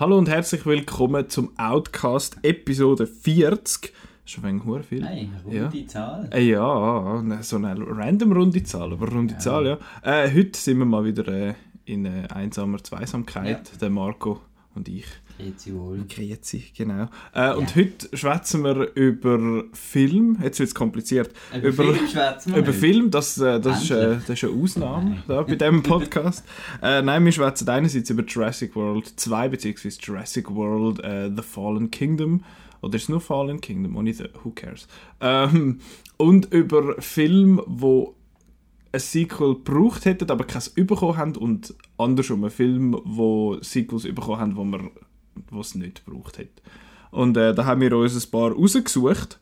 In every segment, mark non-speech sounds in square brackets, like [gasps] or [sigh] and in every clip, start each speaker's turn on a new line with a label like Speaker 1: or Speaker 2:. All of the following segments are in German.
Speaker 1: Hallo und herzlich willkommen zum Outcast Episode 40. Schon ein wenig viel.
Speaker 2: Hey, runde
Speaker 1: Ja.
Speaker 2: Zahl.
Speaker 1: Äh, ja, ne, so eine random runde Zahl, aber runde
Speaker 2: Ja.
Speaker 1: Zahl, ja. Äh, heute sind wir mal wieder äh, in äh, einsamer Zweisamkeit, der Marco und ich.
Speaker 2: Grüezi wohl.
Speaker 1: Grüezi, genau. Äh, Und heute schwätzen wir über Film, jetzt wird es kompliziert,
Speaker 2: Über,
Speaker 1: Über-
Speaker 2: Film schwätzen wir
Speaker 1: über
Speaker 2: heute.
Speaker 1: Film, das, äh, das, ist, äh, das ist eine Ausnahme
Speaker 2: Nein.
Speaker 1: da, bei diesem [laughs] Podcast. äh, nein, wir schwätzen einerseits über Jurassic World 2, beziehungsweise Jurassic World äh, The Fallen Kingdom. Oder ist es nur Fallen Kingdom? Ohne the, who cares? Ähm, und über Filme, wo ein Sequel gebraucht hätten, aber keins bekommen haben. Und andersrum, ein Film, wo Sequels bekommen haben, wo man wo es nicht gebraucht hat. Und äh, da haben wir uns ein paar rausgesucht.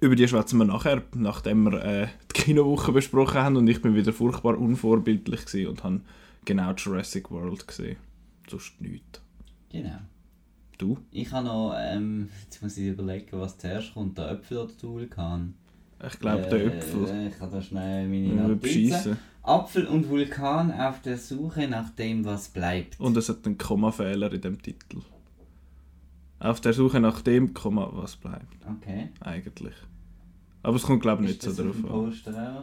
Speaker 1: Über die schwätzen wir nachher, nachdem wir äh, die Kinowoche besprochen haben und ich bin wieder furchtbar unvorbildlich gewesen und habe genau Jurassic World gesehen. Sonst nichts.
Speaker 2: Genau.
Speaker 1: Du?
Speaker 2: Ich habe noch, ähm, jetzt muss ich überlegen, was zuerst kommt, der Äpfel oder der Vulkan?
Speaker 1: Ich glaube, der
Speaker 2: Äh,
Speaker 1: Äpfel.
Speaker 2: Ich habe da schnell meine
Speaker 1: Äh,
Speaker 2: Notizen. Apfel und Vulkan auf der Suche nach dem, was bleibt.
Speaker 1: Und es hat einen Kommafehler in dem Titel. Auf der Suche nach dem Komma, was bleibt,
Speaker 2: Okay.
Speaker 1: eigentlich. Aber es kommt, glaube ich, nicht so drauf an.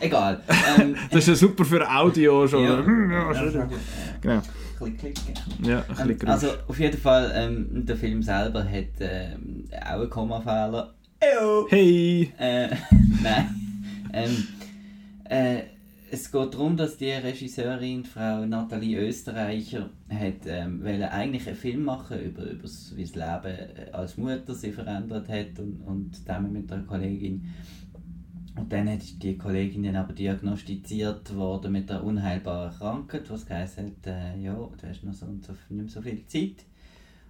Speaker 2: Egal. [laughs] Ähm,
Speaker 1: Das ist ja super für Audio schon.
Speaker 2: ja. [laughs]
Speaker 1: Ja, schön.
Speaker 2: Äh,
Speaker 1: Genau.
Speaker 2: Klick, klick.
Speaker 1: Ja, bisschen
Speaker 2: Ähm, also auf jeden Fall, ähm, der Film selber hat ähm, auch einen Kommafehler. Eyo.
Speaker 1: Hey!
Speaker 2: Äh, [laughs] nein. Ähm, äh, es geht darum, dass die Regisseurin, Frau Nathalie Österreicher, hat, ähm, wollte eigentlich einen Film machen über, über das, wie das Leben äh, als Mutter sie verändert hat und, und zusammen mit einer Kollegin. Und dann hat die Kollegin dann aber diagnostiziert worden mit einer unheilbaren Krankheit, was geheißen hat, äh, ja, du hast noch so und so, nicht mehr so viel Zeit.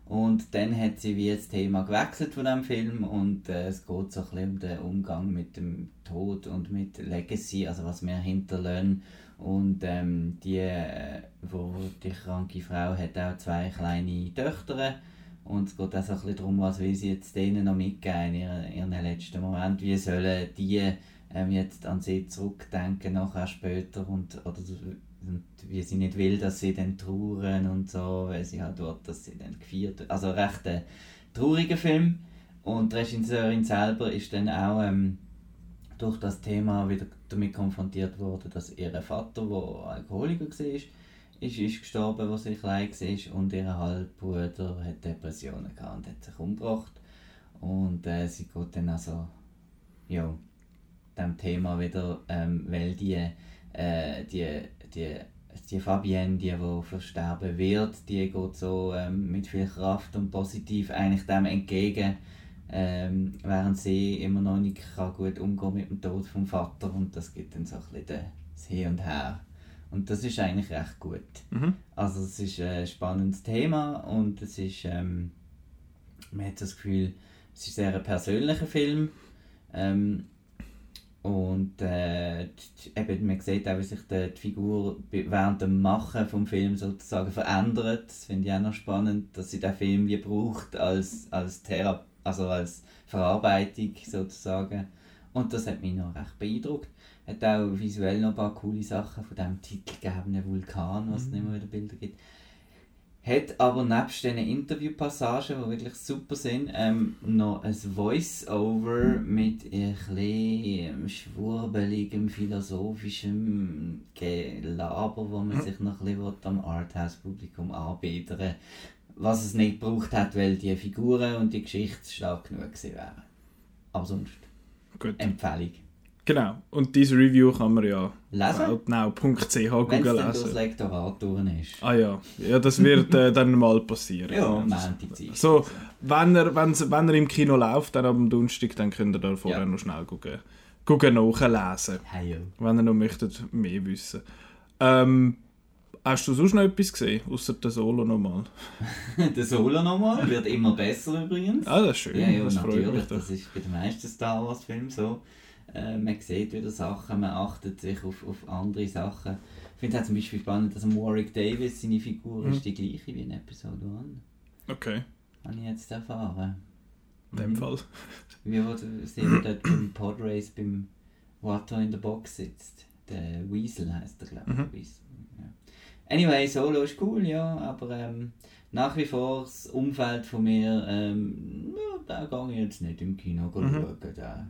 Speaker 2: Und dann hat sie wie das Thema gewechselt von dem Film und äh, es geht so ein um den Umgang mit dem Tod und mit Legacy, also was wir hinterlassen. Und ähm, die, äh, wo die kranke Frau hat auch zwei kleine Töchter und es geht auch so ein bisschen darum, was will sie jetzt denen noch mitgeben in ihren, ihren letzten Moment, wie sollen die ähm, jetzt an sie zurückdenken, nachher später und, oder und wie sie nicht will, dass sie dann trauern und so, weil sie halt will, dass sie dann gefeiert wird. Also recht ein trauriger Film. Und die Regisseurin selber ist dann auch ähm, durch das Thema wieder damit konfrontiert worden, dass ihr Vater, der Alkoholiker war, ist, ist gestorben, als sie klein war und ihr Halbbruder hat Depressionen gehabt und hat sich umgebracht. Und äh, sie geht dann also ja, dem Thema wieder, ähm, weil die, äh, die, die, die Fabienne, die, die versterben wird, die geht so ähm, mit viel Kraft und positiv eigentlich dem entgegen, ähm, während sie immer noch nicht kann gut umgehen mit dem Tod vom Vater und das gibt dann so ein bisschen das Hin und Her. Und das ist eigentlich recht gut.
Speaker 1: Mhm.
Speaker 2: Also es ist ein spannendes Thema und es ist, ähm, man hat das Gefühl, es ist sehr ein persönlicher Film. Ähm, und äh, die- eben, man sieht auch, wie sich die, die Figur während dem Machen vom Film sozusagen verändert. Das finde ich auch noch spannend, dass sie den Film wie braucht als, als, Thera also als Verarbeitung sozusagen. Und das hat mich noch recht beeindruckt. Hat auch visuell noch ein paar coole Sachen von dem titelgebenden Vulkan, was es nicht mehr wieder Bilder gibt. Hat aber nebst diesen Interviewpassagen, die wirklich super sind, ähm, noch ein Voice-Over mit ein bisschen schwurbeligem, philosophischem Gelaber, wo man sich noch ein bisschen am Arthouse-Publikum anbieten. Was es nicht gebraucht hat, weil die Figuren und die Geschichte stark genug gewesen wären. Aber sonst,
Speaker 1: Gut.
Speaker 2: Empfehlung.
Speaker 1: Genau. Und dieses Review kann man ja
Speaker 2: Lesen?
Speaker 1: outnow.ch
Speaker 2: Wenn es
Speaker 1: googeln
Speaker 2: dann durchs
Speaker 1: lesen.
Speaker 2: Lektorat ist.
Speaker 1: Ah ja, ja das wird äh, dann mal passieren.
Speaker 2: Ja,
Speaker 1: Ja.
Speaker 2: Montag, Dienstag.
Speaker 1: So, wenn er, wenn's, wenn er im Kino läuft, dann am Donnerstag, dann könnt ihr da vorher
Speaker 2: Ja.
Speaker 1: noch schnell gucken, gucken nachlesen,
Speaker 2: Hey, yo.
Speaker 1: wenn ihr noch möchtet mehr wissen. Ähm, hast du sonst noch etwas gesehen, außer der Solo nochmal? [laughs]
Speaker 2: Der Solo nochmal wird immer besser übrigens.
Speaker 1: Ah, das ist schön,
Speaker 2: ja, ja,
Speaker 1: das freut
Speaker 2: natürlich. Das ist bei den meisten Star Wars Filmen so. Äh, man sieht wieder Sachen, man achtet sich auf, auf andere Sachen. Ich finde es zum Beispiel spannend, dass Warwick Davis seine Figur
Speaker 1: Mhm.
Speaker 2: ist die gleiche wie in Episode 1.
Speaker 1: Okay,
Speaker 2: Habe ich jetzt erfahren.
Speaker 1: in dem
Speaker 2: Mhm.
Speaker 1: Fall.
Speaker 2: Wie wo sehen dort beim Podrace beim Water in der Box sitzt. Der Weasel heißt er, glaube ich.
Speaker 1: Mhm.
Speaker 2: Ja. Anyway, Solo ist cool, ja, aber ähm, nach wie vor das Umfeld von mir, ähm, ja, da gehe ich jetzt nicht im Kino
Speaker 1: Mhm.
Speaker 2: schauen. Da.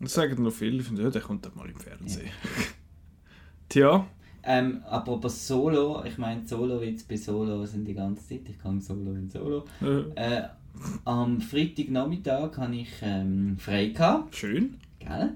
Speaker 1: Das sagen noch viele, ich finde, ja, der kommt dann mal im Fernsehen. [laughs] Tja,
Speaker 2: Ähm, apropos Solo, ich meine, Solo-Witz bei Solo sind die ganze Zeit, ich kann Solo in Solo.
Speaker 1: äh,
Speaker 2: Äh, am Freitagnachmittag hatte ich ähm, frei. Gehabt,
Speaker 1: schön.
Speaker 2: gell?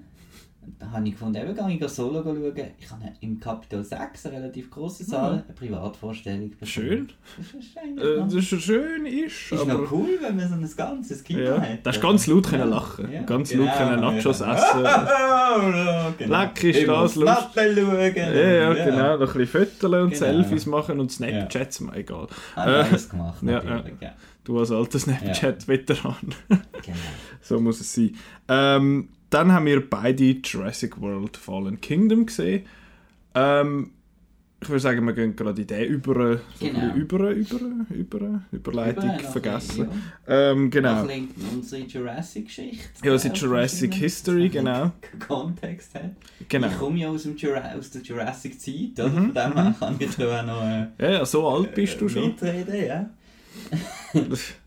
Speaker 2: Habe ich gefunden, eben gehe ich Solo schauen. Ich habe im Capitol 6, einen relativ grossen Saal, eine Privatvorstellung bekommen.
Speaker 1: Schön.
Speaker 2: Das ist
Speaker 1: Äh, das ist schön, ist,
Speaker 2: ist noch cool, wenn man so ein ganzes Kino
Speaker 1: Ja,
Speaker 2: hat.
Speaker 1: da hast du ganz laut können lachen. Ganz laut können Nachos
Speaker 2: ja.
Speaker 1: essen. [laughs]
Speaker 2: genau.
Speaker 1: Leck ist
Speaker 2: Immer
Speaker 1: das lustig.
Speaker 2: Schauen.
Speaker 1: Ja, ja, genau. Noch ein bisschen Fotos und
Speaker 2: Genau.
Speaker 1: Selfies machen und Snapchats, ja. egal.
Speaker 2: Habe ich
Speaker 1: Äh,
Speaker 2: alles gemacht,
Speaker 1: ja.
Speaker 2: Ja,
Speaker 1: Du als alter Snapchat-Veteran.
Speaker 2: genau. [laughs]
Speaker 1: so muss es sein. Ähm, dann haben wir beide Jurassic World Fallen Kingdom gesehen. Ähm, ich würde sagen, wir gehen gerade in den über, so
Speaker 2: Genau.
Speaker 1: über, über, über, Überleitung
Speaker 2: noch
Speaker 1: vergessen.
Speaker 2: bisschen, ja.
Speaker 1: Ähm, genau.
Speaker 2: unsere Jurassic-Geschichte.
Speaker 1: Ja, unsere
Speaker 2: äh,
Speaker 1: Jurassic History, genau. [laughs]
Speaker 2: Kontext hat.
Speaker 1: genau.
Speaker 2: Ich komme ja aus, dem Jura aus der Jurassic-Zeit, oder?
Speaker 1: Mhm,
Speaker 2: Von dem her kann ich da auch noch äh,
Speaker 1: Ja, so alt bist du schon.
Speaker 2: mitreden, ja. [laughs]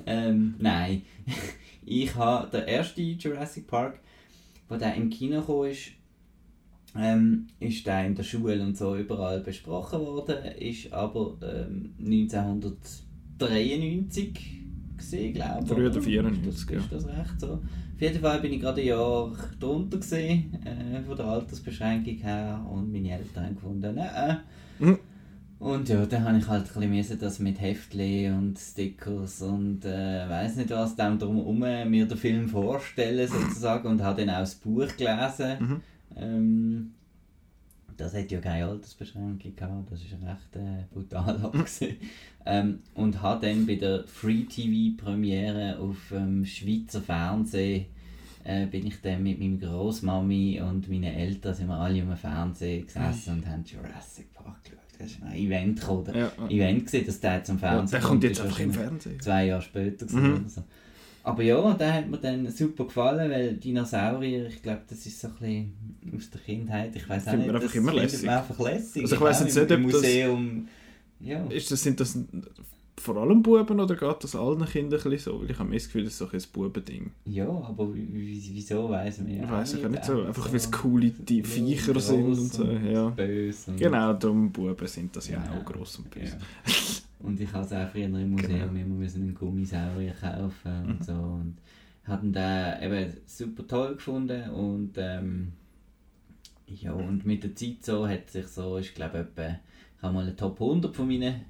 Speaker 2: ähm, nein. [laughs] Ich habe den ersten Jurassic Park, wo der im Kino kam, ist, ähm, ist der in der Schule und so überall besprochen worden, ist aber ähm, 1993 gesehen, glaube ich.
Speaker 1: Früher
Speaker 2: oder?
Speaker 1: der 94,
Speaker 2: Ist das, ist das recht so? Auf jeden Fall bin ich gerade ein Jahr drunter gesehen, äh, von der Altersbeschränkung her und meine Eltern haben gefunden, nein,
Speaker 1: Mhm.
Speaker 2: Und ja, dann habe ich halt ein bisschen das mit Heftli und Stickers und äh, weiß nicht was, dem drumherum mir den Film vorstellen sozusagen und habe dann auch das Buch gelesen.
Speaker 1: Mhm.
Speaker 2: Ähm, das hat ja keine Altersbeschränkung gehabt, das ist recht äh, brutal [laughs] abgesehen. Ähm, und habe dann bei der Free TV Premiere auf ähm, Schweizer Fernsehen äh, bin ich dann mit meiner Großmami und meinen Eltern sind wir alle um Fernsehen gesessen und haben Jurassic Park geschaut. Das ist ein Event gekommen. oder
Speaker 1: Ja, ja.
Speaker 2: Event gesehen, dass der zum
Speaker 1: Ja,
Speaker 2: Fernsehen
Speaker 1: der kommt jetzt
Speaker 2: ja
Speaker 1: einfach im Fernsehen.
Speaker 2: Zwei Jahre später gewesen
Speaker 1: Mhm.
Speaker 2: so. Aber ja, der hat mir dann super gefallen, weil Dinosaurier, ich glaube, das ist so ein bisschen aus der Kindheit, ich weiß auch nicht,
Speaker 1: man einfach immer lässig.
Speaker 2: einfach lässig.
Speaker 1: Also ich weiss
Speaker 2: auch
Speaker 1: jetzt nicht, ob das-
Speaker 2: Museum, ja.
Speaker 1: Ist das, sind das vor allem Buben oder geht das allen Kindern ein so? Weil ich habe das Gefühl, das ist so ein Bubending.
Speaker 2: Ja, aber wie- wie- wieso weiß man ja
Speaker 1: Ich weiß
Speaker 2: auch
Speaker 1: ja nicht so.
Speaker 2: auch
Speaker 1: Einfach weil es coole die
Speaker 2: Ja,
Speaker 1: Viecher sind und so. Ja.
Speaker 2: Böse und,
Speaker 1: Genau, darum Buben sind das ja
Speaker 2: Genau.
Speaker 1: auch gross und böse.
Speaker 2: Ja. [laughs] Und ich habe es auch früher im Museum
Speaker 1: Genau.
Speaker 2: immer müssen einen Gummisaurier kaufen und
Speaker 1: Mhm.
Speaker 2: so. Und hatten den eben super toll gefunden und ähm, ja, und mit der Zeit so hat sich so, ich glaube etwa, ich habe mal eine Top 100 von meinen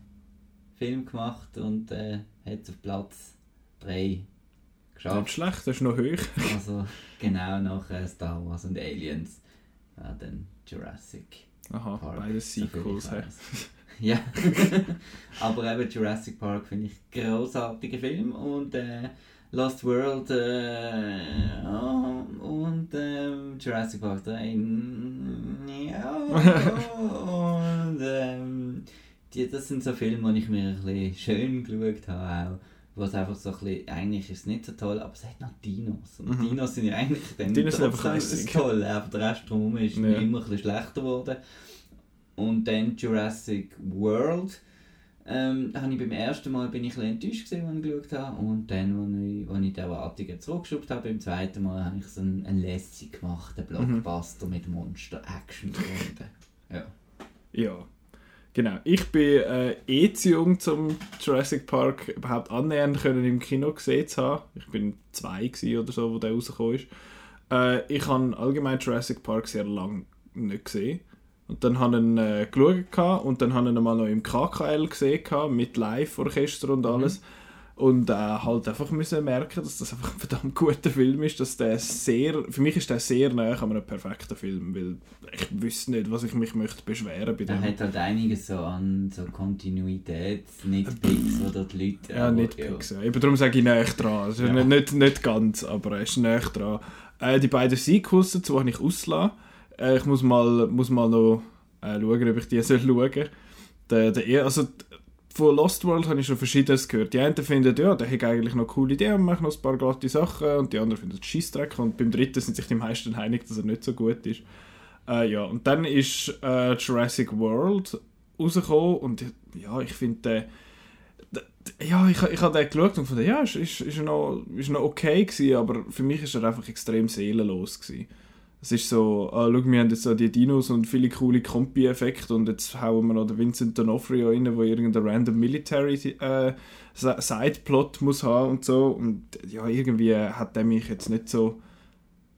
Speaker 2: Filmen gemacht und äh, hat es auf Platz 3
Speaker 1: Nicht
Speaker 2: geschafft.
Speaker 1: schlecht, das ist noch hoch. [laughs]
Speaker 2: Also genau nach äh, Star Wars und Aliens war dann Jurassic
Speaker 1: Aha,
Speaker 2: Park.
Speaker 1: beide
Speaker 2: soviel
Speaker 1: Sequels. [laughs]
Speaker 2: ja. [laughs] Aber eben Jurassic Park finde ich großartiger Film und äh, Lost World äh, ja, und ähm, Jurassic Park 3 mm, ja und ähm, die, das sind so Filme, die ich mir ein bisschen schön geschaut habe auch. Wo es einfach so ein bisschen, eigentlich ist es nicht so toll, aber es hat noch Dinos. Und
Speaker 1: Mhm.
Speaker 2: Dinos sind ja eigentlich dann
Speaker 1: Dinos sind einfach
Speaker 2: toll, aber der Rest drumherum ist
Speaker 1: Ja.
Speaker 2: immer ein bisschen schlechter geworden. Und dann Jurassic World. Ähm, habe ich beim ersten Mal bin ich ein enttäuscht gewesen, als ich geschaut habe. Und dann, als ich, ich die Erwartungen zurückgeschoben habe, beim zweiten Mal habe ich so einen, einen lässig gemachten
Speaker 1: Mhm.
Speaker 2: Blockbuster mit Monster-Action gefunden. Ja.
Speaker 1: Ja. Genau. Ich bin äh, eh zu jung, zum Jurassic Park überhaupt annähernd können im Kino gesehen zu haben. Ich bin zwei oder so, wo der rausgekommen ist. Äh, ich habe allgemein Jurassic Park sehr lange nicht gesehen. Und dann habe ich ihn äh, geschaut und dann habe ich ihn mal noch im KKL gesehen mit Live-Orchester und alles. Und äh, halt einfach müssen merken, dass das einfach ein verdammt guter Film ist, dass der sehr, für mich ist der sehr nah an einem perfekten Film, weil ich wüsste nicht, was ich mich möchte beschweren bei
Speaker 2: Er
Speaker 1: dem.
Speaker 2: hat halt einiges so an so Kontinuität, Nitpicks oder die Leute.
Speaker 1: Ja, Pix. Ja. Eben darum sage ich näher dran. Also
Speaker 2: Ja.
Speaker 1: nicht, nicht, nicht ganz, aber er ist näher dran. Äh, die beiden Sequels dazu habe ich ausgelassen. Äh, ich muss mal, muss mal noch äh, schauen, ob ich die [laughs] soll schauen der, der, er- also, Von Lost World habe ich schon Verschiedenes gehört. Die einen finden, ja, der hat eigentlich noch coole Ideen und macht noch ein paar glatte Sachen. Und die anderen finden es Scheissdreck. Und beim dritten sind sich die meisten einig, dass er nicht so gut ist. Äh, ja, und dann ist äh, Jurassic World rausgekommen und ja, ich finde ja, ich, ich habe den geschaut und fand, ja, ist, ist, ist, noch, ist noch okay gewesen, aber für mich ist er einfach extrem seelenlos gewesen. Es ist so, ah, schau, wir haben jetzt so die Dinos und viele coole Kompi-Effekte und jetzt hauen wir noch den Vincent D'Onofrio rein, der irgendein random Military äh, Sideplot muss haben und so und ja, irgendwie hat der mich jetzt nicht so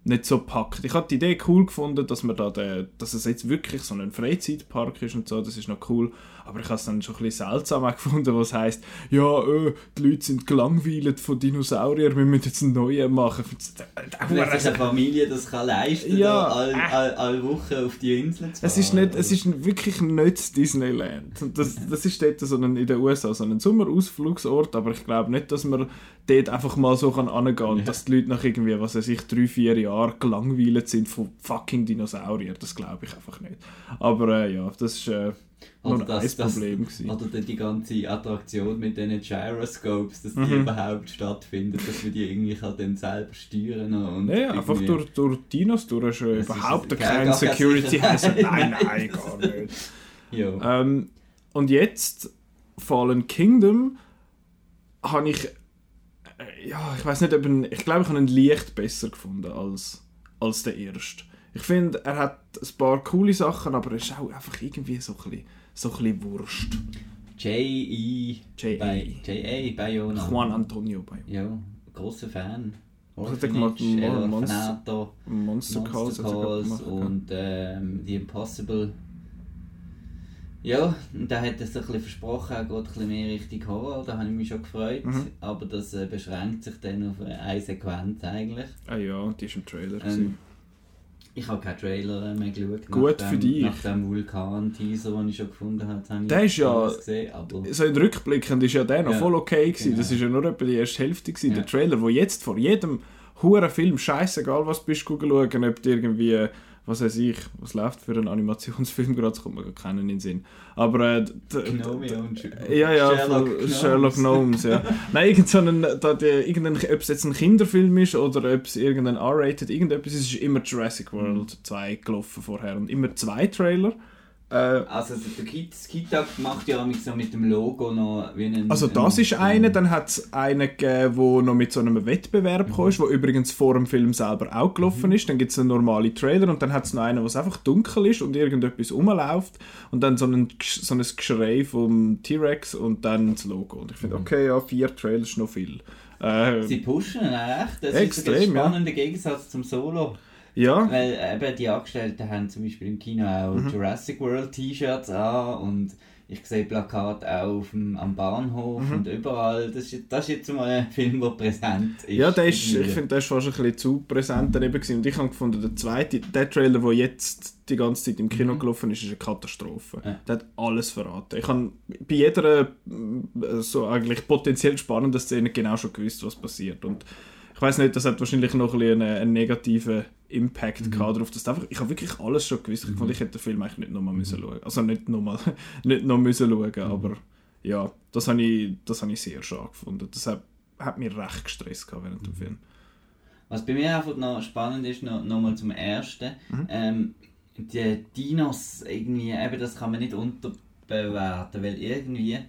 Speaker 1: nicht so packt. Ich habe die Idee cool gefunden, dass man da den, dass es jetzt wirklich so ein Freizeitpark ist und so, das ist noch cool. Aber ich habe es dann schon ein bisschen seltsam gefunden, was heißt, ja, äh, die Leute sind gelangweilt von Dinosauriern, wir müssen jetzt einen neuen machen.
Speaker 2: Vielleicht ist eine Familie das kann leisten, ja, alle, alle, alle Woche auf die Insel
Speaker 1: zu fahren. Es ist, nicht, es ist wirklich nicht Disneyland. Das, das ist dort so ein, in den USA so ein Sommerausflugsort, aber ich glaube nicht, dass man dort einfach mal so kann angehen kann, ja. dass die Leute nach irgendwie, was weiß ich, drei, vier Jahren gelangweilt sind von fucking Dinosauriern. Das glaube ich einfach nicht. Aber äh, ja, das ist... Äh, nur
Speaker 2: oder das,
Speaker 1: ein Problem das,
Speaker 2: Oder dann die ganze Attraktion mit diesen Gyroscopes, dass die mhm. überhaupt stattfindet, dass wir die irgendwie kann dann selber steuern und
Speaker 1: Ja, einfach durch, durch Dinos durch schon überhaupt kein Security Hazard. [laughs] Nein, nein, gar nicht. ähm, und jetzt Fallen Kingdom habe ich äh, ja, ich weiß nicht, ob ein, ich glaube, ich habe ihn leicht besser gefunden als, als der erste. Ich finde, er hat ein paar coole Sachen, aber er ist auch einfach irgendwie so ein bisschen, so ein bisschen Wurst.
Speaker 2: J.E. J.A. Bayona.
Speaker 1: Juan Antonio Bayona.
Speaker 2: Ja, großer Fan.
Speaker 1: Was hat er gemacht? Monster,
Speaker 2: Monster, Monster Calls, Calls und ähm, The Impossible. Ja, und da hat er sich ein bisschen versprochen, er geht ein bisschen mehr Richtung Horror, da habe ich mich schon gefreut. Mhm. Aber das äh, beschränkt sich dann auf eine Sequenz eigentlich.
Speaker 1: Ah ja, die ist im Trailer. Ähm,
Speaker 2: ich habe keinen Trailer mehr geschaut.
Speaker 1: Gut dem, für dich.
Speaker 2: Nach dem Vulkan-Teaser, den ich schon gefunden habe, habe
Speaker 1: der ist ja, gesehen. Aber so in Rückblickend ist ja der noch ja, voll okay gewesen. Genau. Das ist ja nur etwa die erste Hälfte gewesen. Ja. Der Trailer, wo jetzt vor jedem huren Film, scheißegal was bist du schauen, ob du irgendwie was weiß ich, was läuft für einen Animationsfilm [laughs] gerade, kommt mir gar keinen in den Sinn. Aber äh, ja, ja, Sherlock, Gnomes. Sherlock Gnomes, ja. [laughs] Nein, irgend so einen, da, die, irgendein, ob es jetzt ein Kinderfilm ist oder ob es irgendein R-rated, irgendetwas ist, ist immer Jurassic World 2 gelaufen vorher und immer zwei Trailer.
Speaker 2: Äh, also der Kita macht ja so mit dem Logo noch wie einen...
Speaker 1: Also das ist einer, dann hat es einen gegeben, der noch mit so einem Wettbewerb mhm. kam, der übrigens vor dem Film selber auch gelaufen mhm. ist. Dann gibt es einen normalen Trailer und dann hat es noch einen, was einfach dunkel ist und irgendetwas rumläuft und dann so ein, so ein Geschrei vom T-Rex und dann das Logo. Und ich finde, mhm. okay, ja, vier Trailers ist noch viel.
Speaker 2: Äh, Sie pushen echt, das
Speaker 1: extrem,
Speaker 2: ist ein spannender ja. Gegensatz zum Solo.
Speaker 1: Ja.
Speaker 2: Weil eben die Angestellten haben zum Beispiel im Kino auch mhm. Jurassic World T-Shirts an und ich sehe Plakate auch auf dem, am Bahnhof mhm. und überall. Das ist, das ist jetzt mal ein Film, der präsent ist.
Speaker 1: Ja, der ist, ich finde, der ist fast ein bisschen zu präsent daneben gewesen. Und ich habe gefunden, der zweite, der Trailer, der jetzt die ganze Zeit im Kino mhm. gelaufen ist, ist eine Katastrophe. Ja. Der hat alles verraten. Ich habe bei jeder äh, so eigentlich potenziell spannenden Szene genau schon gewusst, was passiert. Und weiß nicht, das hat wahrscheinlich noch ein einen, einen negativen Impact mhm. gehabt darauf, dass einfach, ich habe wirklich alles schon gewusst. Ich fand, ich hätte den Film eigentlich nicht nochmal müssen mhm. schauen. Also nicht nochmal, [laughs] nicht noch müssen schauen, mhm. aber ja, das habe ich, das habe ich sehr schade gefunden. Das hat, hat mich recht gestresst gehabt während dem mhm. Film.
Speaker 2: Was bei mir einfach noch spannend ist, noch, noch mal zum ersten, mhm. ähm, die Dinos irgendwie, eben das kann man nicht unterbewerten, weil irgendwie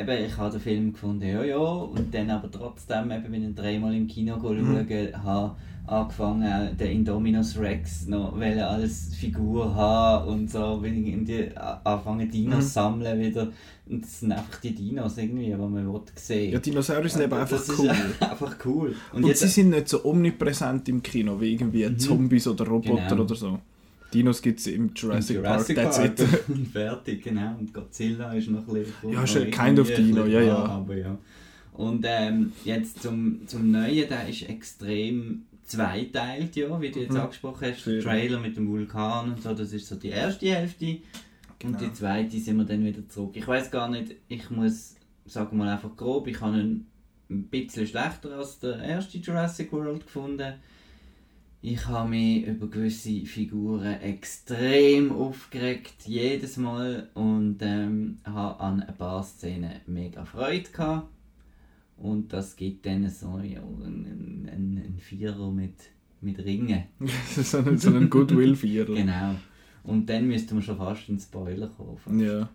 Speaker 2: eben, ich habe den Film gefunden, ja, ja, und dann aber trotzdem, eben, wenn ich dreimal im Kino schauen mhm. habe angefangen, den Indominus Rex noch als Figur haben und so, wenn ich die anfangen Dinos mhm. sammeln wieder. Und das sind einfach die Dinos irgendwie, die man will sehen.
Speaker 1: Ja, Dinosaurier sind eben einfach das cool. [laughs]
Speaker 2: einfach cool.
Speaker 1: Und, und sie sind nicht so omnipräsent im Kino wie irgendwie mhm. Zombies oder Roboter genau. oder so. Dinos gibt es im Jurassic, Im Jurassic Park,
Speaker 2: that's Park. it. und [laughs] fertig, genau. Und Godzilla ist noch ein bisschen...
Speaker 1: Ja, schon kind of Dino, ja, ja.
Speaker 2: Aber ja. Und ähm, jetzt zum, zum Neuen, der ist extrem zweiteilt, ja, wie du jetzt mhm. angesprochen hast. Der Trailer mit dem Vulkan und so, das ist so die erste Hälfte. Genau. Und die zweite sind wir dann wieder zurück. Ich weiß gar nicht, ich muss, sagen wir mal einfach grob, ich habe ihn ein bisschen schlechter als der erste Jurassic World gefunden. Ich habe mich über gewisse Figuren extrem aufgeregt, jedes Mal, und ähm, habe an ein paar Szenen mega Freude gehabt. Und das gibt dann so ja, einen, einen, einen Vierer mit, mit Ringen. [laughs]
Speaker 1: so einen, so einen Goodwill-Vierer.
Speaker 2: genau. Und dann müsste man schon fast einen Spoiler kaufen.
Speaker 1: Ja.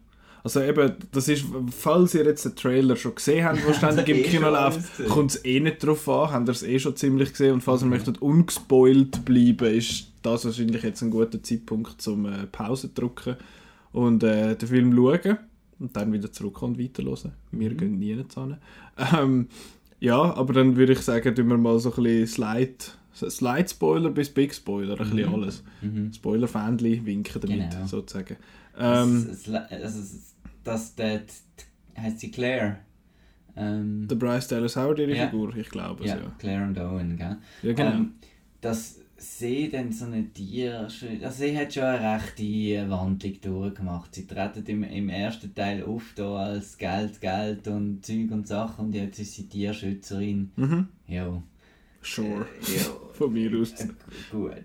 Speaker 1: Also eben, das ist, falls ihr jetzt den Trailer schon gesehen habt, der [laughs] ständig im
Speaker 2: eh
Speaker 1: Kino läuft, kommt es eh nicht drauf an, habt ihr es eh schon ziemlich gesehen und falls
Speaker 2: Mhm.
Speaker 1: ihr möchtet ungespoilt bleiben, ist das wahrscheinlich jetzt ein guter Zeitpunkt zum äh, Pause drücken und äh, den Film schauen und dann wieder zurückkommen und weiterhören. Wir
Speaker 2: Mhm.
Speaker 1: gehen nie hin. Ähm, ja, aber dann würde ich sagen, tun wir mal so ein bisschen Slide, Slide-Spoiler bis Big Spoiler, ein bisschen
Speaker 2: Mhm.
Speaker 1: alles.
Speaker 2: Mhm.
Speaker 1: Spoiler-Fähnchen winken damit,
Speaker 2: Genau.
Speaker 1: sozusagen. Ähm,
Speaker 2: das, das, also, das, das, heißt sie Claire. Ähm,
Speaker 1: der Bryce Dallas Howard, ihre
Speaker 2: Ja.
Speaker 1: Figur, ich glaube es,
Speaker 2: ja,
Speaker 1: ja.
Speaker 2: Claire und Owen, gell?
Speaker 1: Ja, genau.
Speaker 2: Ähm, dass sie dann so eine Tier... Also sie hat schon eine rechte Wandlung durchgemacht. Sie treten im, im ersten Teil auf da als Geld, Geld und Zeug und Sachen und jetzt ist sie Tierschützerin.
Speaker 1: mhm.
Speaker 2: Ja.
Speaker 1: Sure.
Speaker 2: Äh, ja. [laughs]
Speaker 1: Von mir aus.
Speaker 2: Äh, gut.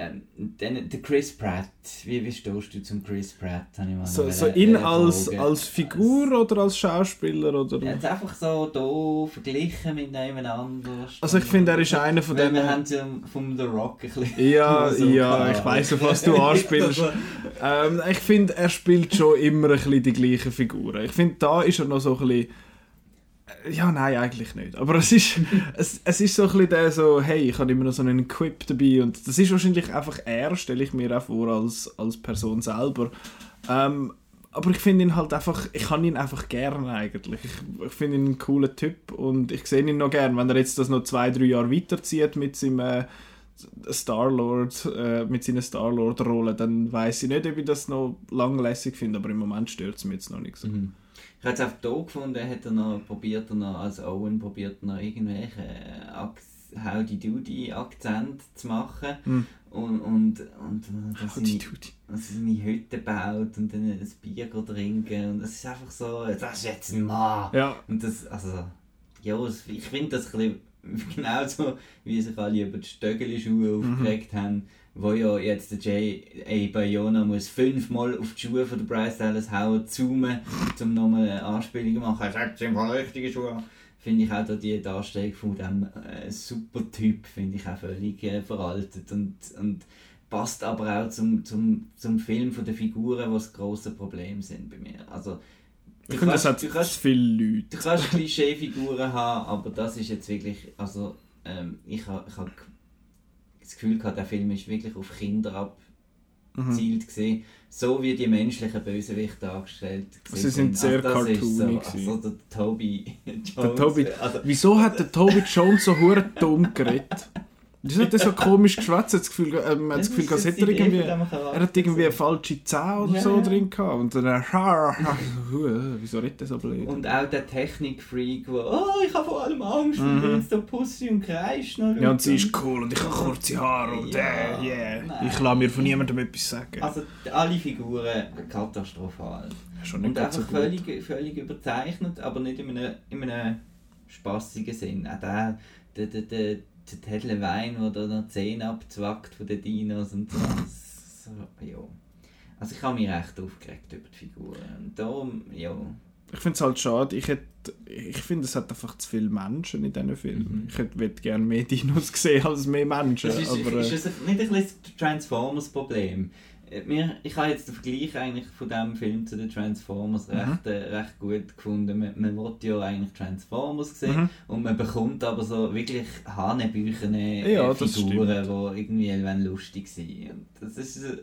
Speaker 2: Ähm, dann der Chris Pratt. Wie, wie stehst du zum Chris Pratt?
Speaker 1: So, so ihn als, als Figur oder als Schauspieler? Oder?
Speaker 2: Jetzt einfach so hier verglichen mit jemand anderem.
Speaker 1: Also ich finde, er ist einer von
Speaker 2: Weil wir
Speaker 1: denen...
Speaker 2: haben ja vom The Rock ein bisschen...
Speaker 1: Ja, [laughs]
Speaker 2: so
Speaker 1: ja, ich weiss, auf was du [laughs] anspielst. ähm, ich finde, er spielt schon immer ein bisschen die gleichen Figuren. Ich finde, da ist er noch so ein bisschen... äh, Ja, nein, eigentlich nicht. Aber es ist, [laughs] es, es ist so ein bisschen der so, hey, ich habe immer noch so einen Quip dabei und das ist wahrscheinlich einfach er, stelle ich mir auch vor, als, als Person selber. Ähm, aber ich finde ihn halt einfach, ich kann ihn einfach gerne eigentlich. Ich, ich finde ihn einen coolen Typ und ich sehe ihn noch gern, wenn er jetzt das noch zwei, drei Jahre weiterzieht mit seinem äh, Star-Lord, äh, mit seiner Star-Lord-Rolle, dann weiß ich nicht, ob ich das noch langlässig finde, aber im Moment stört es mich jetzt noch nicht so.
Speaker 2: Mhm. Ich habe es auch hier gefunden, hat er noch probiert, er noch, als Owen probiert er noch irgendwelche äh, Ak- Howdy-Doody-Akzent zu machen.
Speaker 1: Mhm.
Speaker 2: Und, und, und äh, dass seine, dass er seine Hütte baut und dann ein Bier trinken. Und es ist einfach so, das ist jetzt ein Mann.
Speaker 1: Ja,
Speaker 2: Und das, also, ja, ich finde das ein bisschen [laughs] genauso, wie sich alle über die Stöckeli-Schuhe
Speaker 1: Mhm.
Speaker 2: aufgeregt haben, wo ja jetzt der J.A. Bayona muss fünfmal auf die Schuhe von der Bryce Dallas Howard zoomen, um nochmal eine Anspielung zu machen. Er sagt, sind voll richtige Schuhe. Finde ich auch da die Darstellung von dem äh, Supertyp, finde ich auch völlig äh, veraltet und, und passt aber auch zum, zum, zum Film von den Figuren, was große Probleme sind bei mir. Also,
Speaker 1: ich finde, das hat
Speaker 2: du kannst
Speaker 1: viele Leute.
Speaker 2: Du kannst Klischeefiguren haben, aber das ist jetzt wirklich, also ähm, ich habe ich hab das Gefühl gehabt, der Film ist wirklich auf Kinder
Speaker 1: Mhm.
Speaker 2: abgezielt gesehen, so wie die menschlichen Bösewichte dargestellt
Speaker 1: Sie sind sehr
Speaker 2: ist so, also der Toby Jones,
Speaker 1: Der Toby,
Speaker 2: also,
Speaker 1: wieso hat der Toby Jones so hure dumm geredet? Wieso hat er so komisch geschwätzt? Hat das Gefühl, äh, man hat das Gefühl,
Speaker 2: das ist
Speaker 1: er irgendwie... Er hat irgendwie eine falsche Zähne oder
Speaker 2: Ja,
Speaker 1: so
Speaker 2: ja.
Speaker 1: drin gehabt. Und dann er, wieso redet er so blöd?
Speaker 2: und auch der Technikfreak, der oh, ich habe vor allem Angst,
Speaker 1: Mhm.
Speaker 2: und bin jetzt der Pussy und kreischt noch
Speaker 1: Ja, und sie ist cool und ich habe kurze Haare und
Speaker 2: Ja,
Speaker 1: äh, yeah.
Speaker 2: nein.
Speaker 1: Ich lasse mir von niemandem etwas sagen.
Speaker 2: Also alle Figuren katastrophal.
Speaker 1: Schon nicht
Speaker 2: Und einfach
Speaker 1: so
Speaker 2: völlig, völlig überzeichnet, aber nicht in einem, in einem spassigen Sinn. Auch der, der, der, der, der Ted Levine, der da noch Zähne abzwackt von den Dinos und so. So ja. Also ich habe mich recht aufgeregt über die Figuren. Und darum, ja.
Speaker 1: Ich finde es halt schade. Ich, ich finde, es hat einfach zu viele Menschen in diesen Filmen.
Speaker 2: Mhm.
Speaker 1: Ich hätte gerne mehr Dinos [laughs] sehen als mehr Menschen.
Speaker 2: Das ist,
Speaker 1: aber,
Speaker 2: ist
Speaker 1: äh,
Speaker 2: es nicht ein bisschen das Transformers-Problem. Äh, Mir, ich habe jetzt den Vergleich eigentlich von diesem Film zu den Transformers
Speaker 1: Mhm.
Speaker 2: recht, äh, recht gut gefunden. Man, man will ja eigentlich Transformers sehen
Speaker 1: Mhm.
Speaker 2: und man bekommt aber so wirklich hanebüchene äh,
Speaker 1: Ja, das
Speaker 2: Figuren, die irgendwie lustig sind. Und das ist, äh,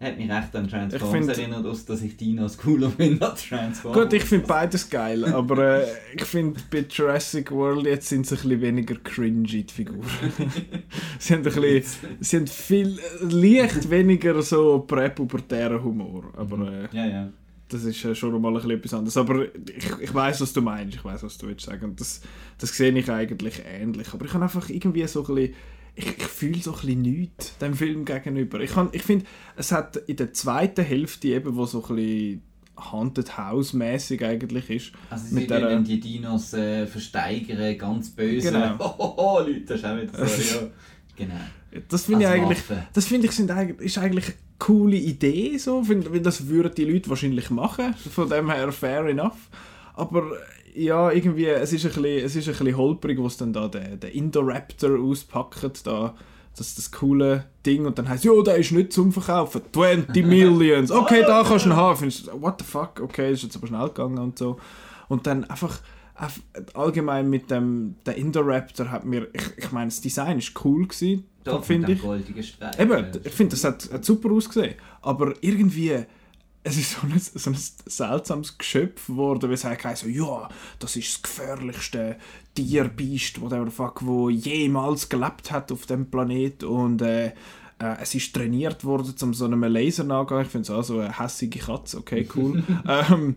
Speaker 2: hat mich recht an Transformers
Speaker 1: find-
Speaker 2: erinnert, aus dass ich Dinos cooler [laughs] finde als Transformers.
Speaker 1: Gut, ich finde beides geil, aber äh, ich finde bei Jurassic World jetzt sind sie ein bisschen weniger cringy, die Figuren. [laughs] sie, haben ein bisschen, sie haben viel, leicht weniger so präpubertären Humor, aber äh,
Speaker 2: Ja, ja.
Speaker 1: das ist äh, schon mal ein bisschen etwas anderes. Aber ich, ich weiß, was du meinst, ich weiß, was du willst sagen und das, das sehe ich eigentlich ähnlich. Aber ich habe einfach irgendwie so ein bisschen ich, ich fühle so ein bisschen nichts dem Film gegenüber. Ich, kann- ich finde, es hat in der zweiten Hälfte eben, wo so ein bisschen Haunted House mäßig eigentlich ist,
Speaker 2: Also sie
Speaker 1: Mit der-
Speaker 2: die Dinos äh, versteigern, ganz böse.
Speaker 1: Genau. [laughs]
Speaker 2: Hohoho, Leute, das ist auch wieder so, [laughs] ja. Genau.
Speaker 1: das finde ich
Speaker 2: Als
Speaker 1: eigentlich,
Speaker 2: Waffe.
Speaker 1: das finde ich sind eigentlich, ist eigentlich eine coole Idee so, weil das würden die Leute wahrscheinlich machen, von dem her fair enough. Aber ja, irgendwie, es ist ein bisschen, es ist ein bisschen holprig, was dann da der, der Indoraptor auspackt, da das, das coole Ding und dann heißt ja, der ist nicht zum Verkaufen, 20 [laughs] Millions, okay, da kannst du ihn haben. Findest what the fuck, okay, ist jetzt aber schnell gegangen und so. Und dann einfach, allgemein mit dem der Indoraptor hat mir, ich, ich meine, das Design ist cool gewesen, finde ich. Eben, ich finde, das hat, hat super ausgesehen. Aber irgendwie, es ist so ein, so ein seltsames Geschöpf geworden, weil es halt so, ja, das ist das gefährlichste Tierbiest, whatever fuck, wo jemals gelebt hat auf dem Planet und äh, äh, es ist trainiert worden, um so einem Laser nachzugehen. Ich finde es auch so eine hässige Katze, okay, cool. [laughs] ähm,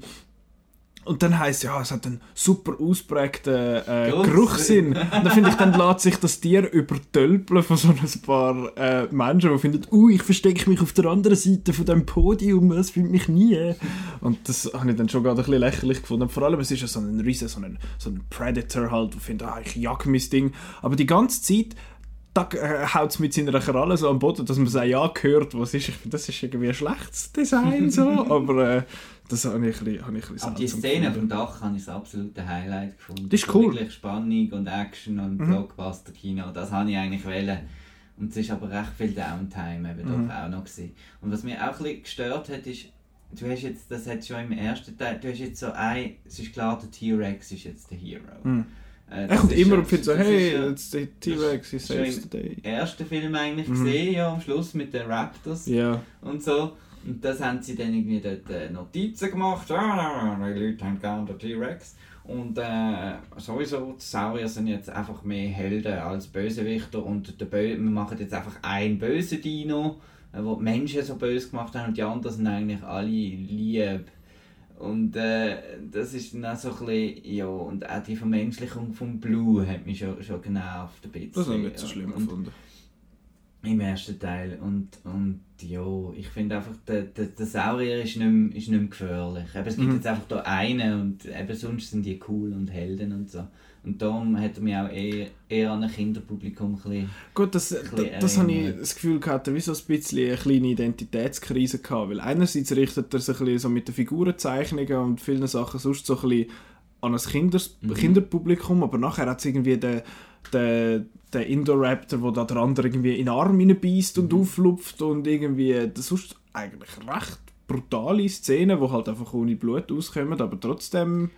Speaker 1: und dann heisst ja, es hat einen super ausprägten äh,
Speaker 2: Geruchssinn. [laughs]
Speaker 1: Und dann finde ich, dann lässt sich das Tier übertölpeln von so ein paar äh, Menschen, die finden, uh, ich verstecke mich auf der anderen Seite von dem Podium, es findet mich nie. Und das habe ich dann schon gerade ein bisschen lächerlich gefunden. Vor allem, es ist ja so ein riesen, so ein, so ein Predator halt, der findet, ah, ich jag mein Ding. Aber die ganze Zeit da äh, haut es mit seiner Kralle so am Boden, dass man es auch ja hört, was ist. Ich finde, das ist irgendwie ein schlechtes Design so, [laughs] aber äh, das habe ich ein bisschen, habe ich ein bisschen
Speaker 2: Aber die Szene
Speaker 1: gefunden.
Speaker 2: vom Dach habe ich das absolute Highlight gefunden.
Speaker 1: Das ist cool.
Speaker 2: Wirklich Spannung und Action und
Speaker 1: Mhm.
Speaker 2: Blockbuster-Kino, das habe ich eigentlich wollen. Und es ist aber recht viel Downtime eben
Speaker 1: Mhm.
Speaker 2: doch auch noch gewesen. Und was mich auch ein bisschen gestört hat, ist, du hast jetzt, das hat schon im ersten Teil, du hast jetzt so ein, es ist klar, der T-Rex ist jetzt der Hero.
Speaker 1: Mhm.
Speaker 2: Äh,
Speaker 1: Er kommt immer und findet so, hey, jetzt der T-Rex, he saves
Speaker 2: im-
Speaker 1: the day.
Speaker 2: ersten Film eigentlich
Speaker 1: Mhm.
Speaker 2: gesehen, ja, am Schluss mit den Raptors
Speaker 1: Ja,
Speaker 2: und so. Und das haben sie dann irgendwie dort äh, Notizen gemacht. Ah, die Leute haben gerne den T-Rex. Und äh, sowieso, die Saurier sind jetzt einfach mehr Helden als Bösewichter. Und der Bö wir machen jetzt einfach einen bösen Dino, äh, wo die Menschen so böse gemacht haben. Und die anderen sind eigentlich alle lieb. Und äh, das ist dann auch so ein bisschen, ja, und auch die Vermenschlichung vom Blue hat mich schon, schon genervt ein bisschen.
Speaker 1: das habe ich nicht so schlimm
Speaker 2: Und-
Speaker 1: gefunden.
Speaker 2: Im ersten Teil. Und, und ja, ich finde einfach, der, der, der Saurier ist nicht, mehr, ist nicht mehr gefährlich. Eben, es gibt
Speaker 1: Mhm.
Speaker 2: jetzt einfach da einen und eben sonst sind die cool und Helden und so. Und darum hat er mich auch eher, eher an ein Kinderpublikum ein bisschen...
Speaker 1: Gut, das,
Speaker 2: bisschen
Speaker 1: das, das habe ich das Gefühl gehabt, er wie so ein bisschen eine kleine Identitätskrise gehabt, weil einerseits richtet er sich ein bisschen so mit den Figurenzeichnungen und vielen Sachen sonst so ein bisschen an ein Kinders
Speaker 2: Mhm.
Speaker 1: Kinderpublikum, aber nachher hat es irgendwie den, den, den Indoraptor, wo da der andere irgendwie in den Arm hineinbeißt und
Speaker 2: Mhm.
Speaker 1: auflupft und irgendwie, das sonst eigentlich recht brutale Szenen, die halt einfach ohne Blut auskommen, aber trotzdem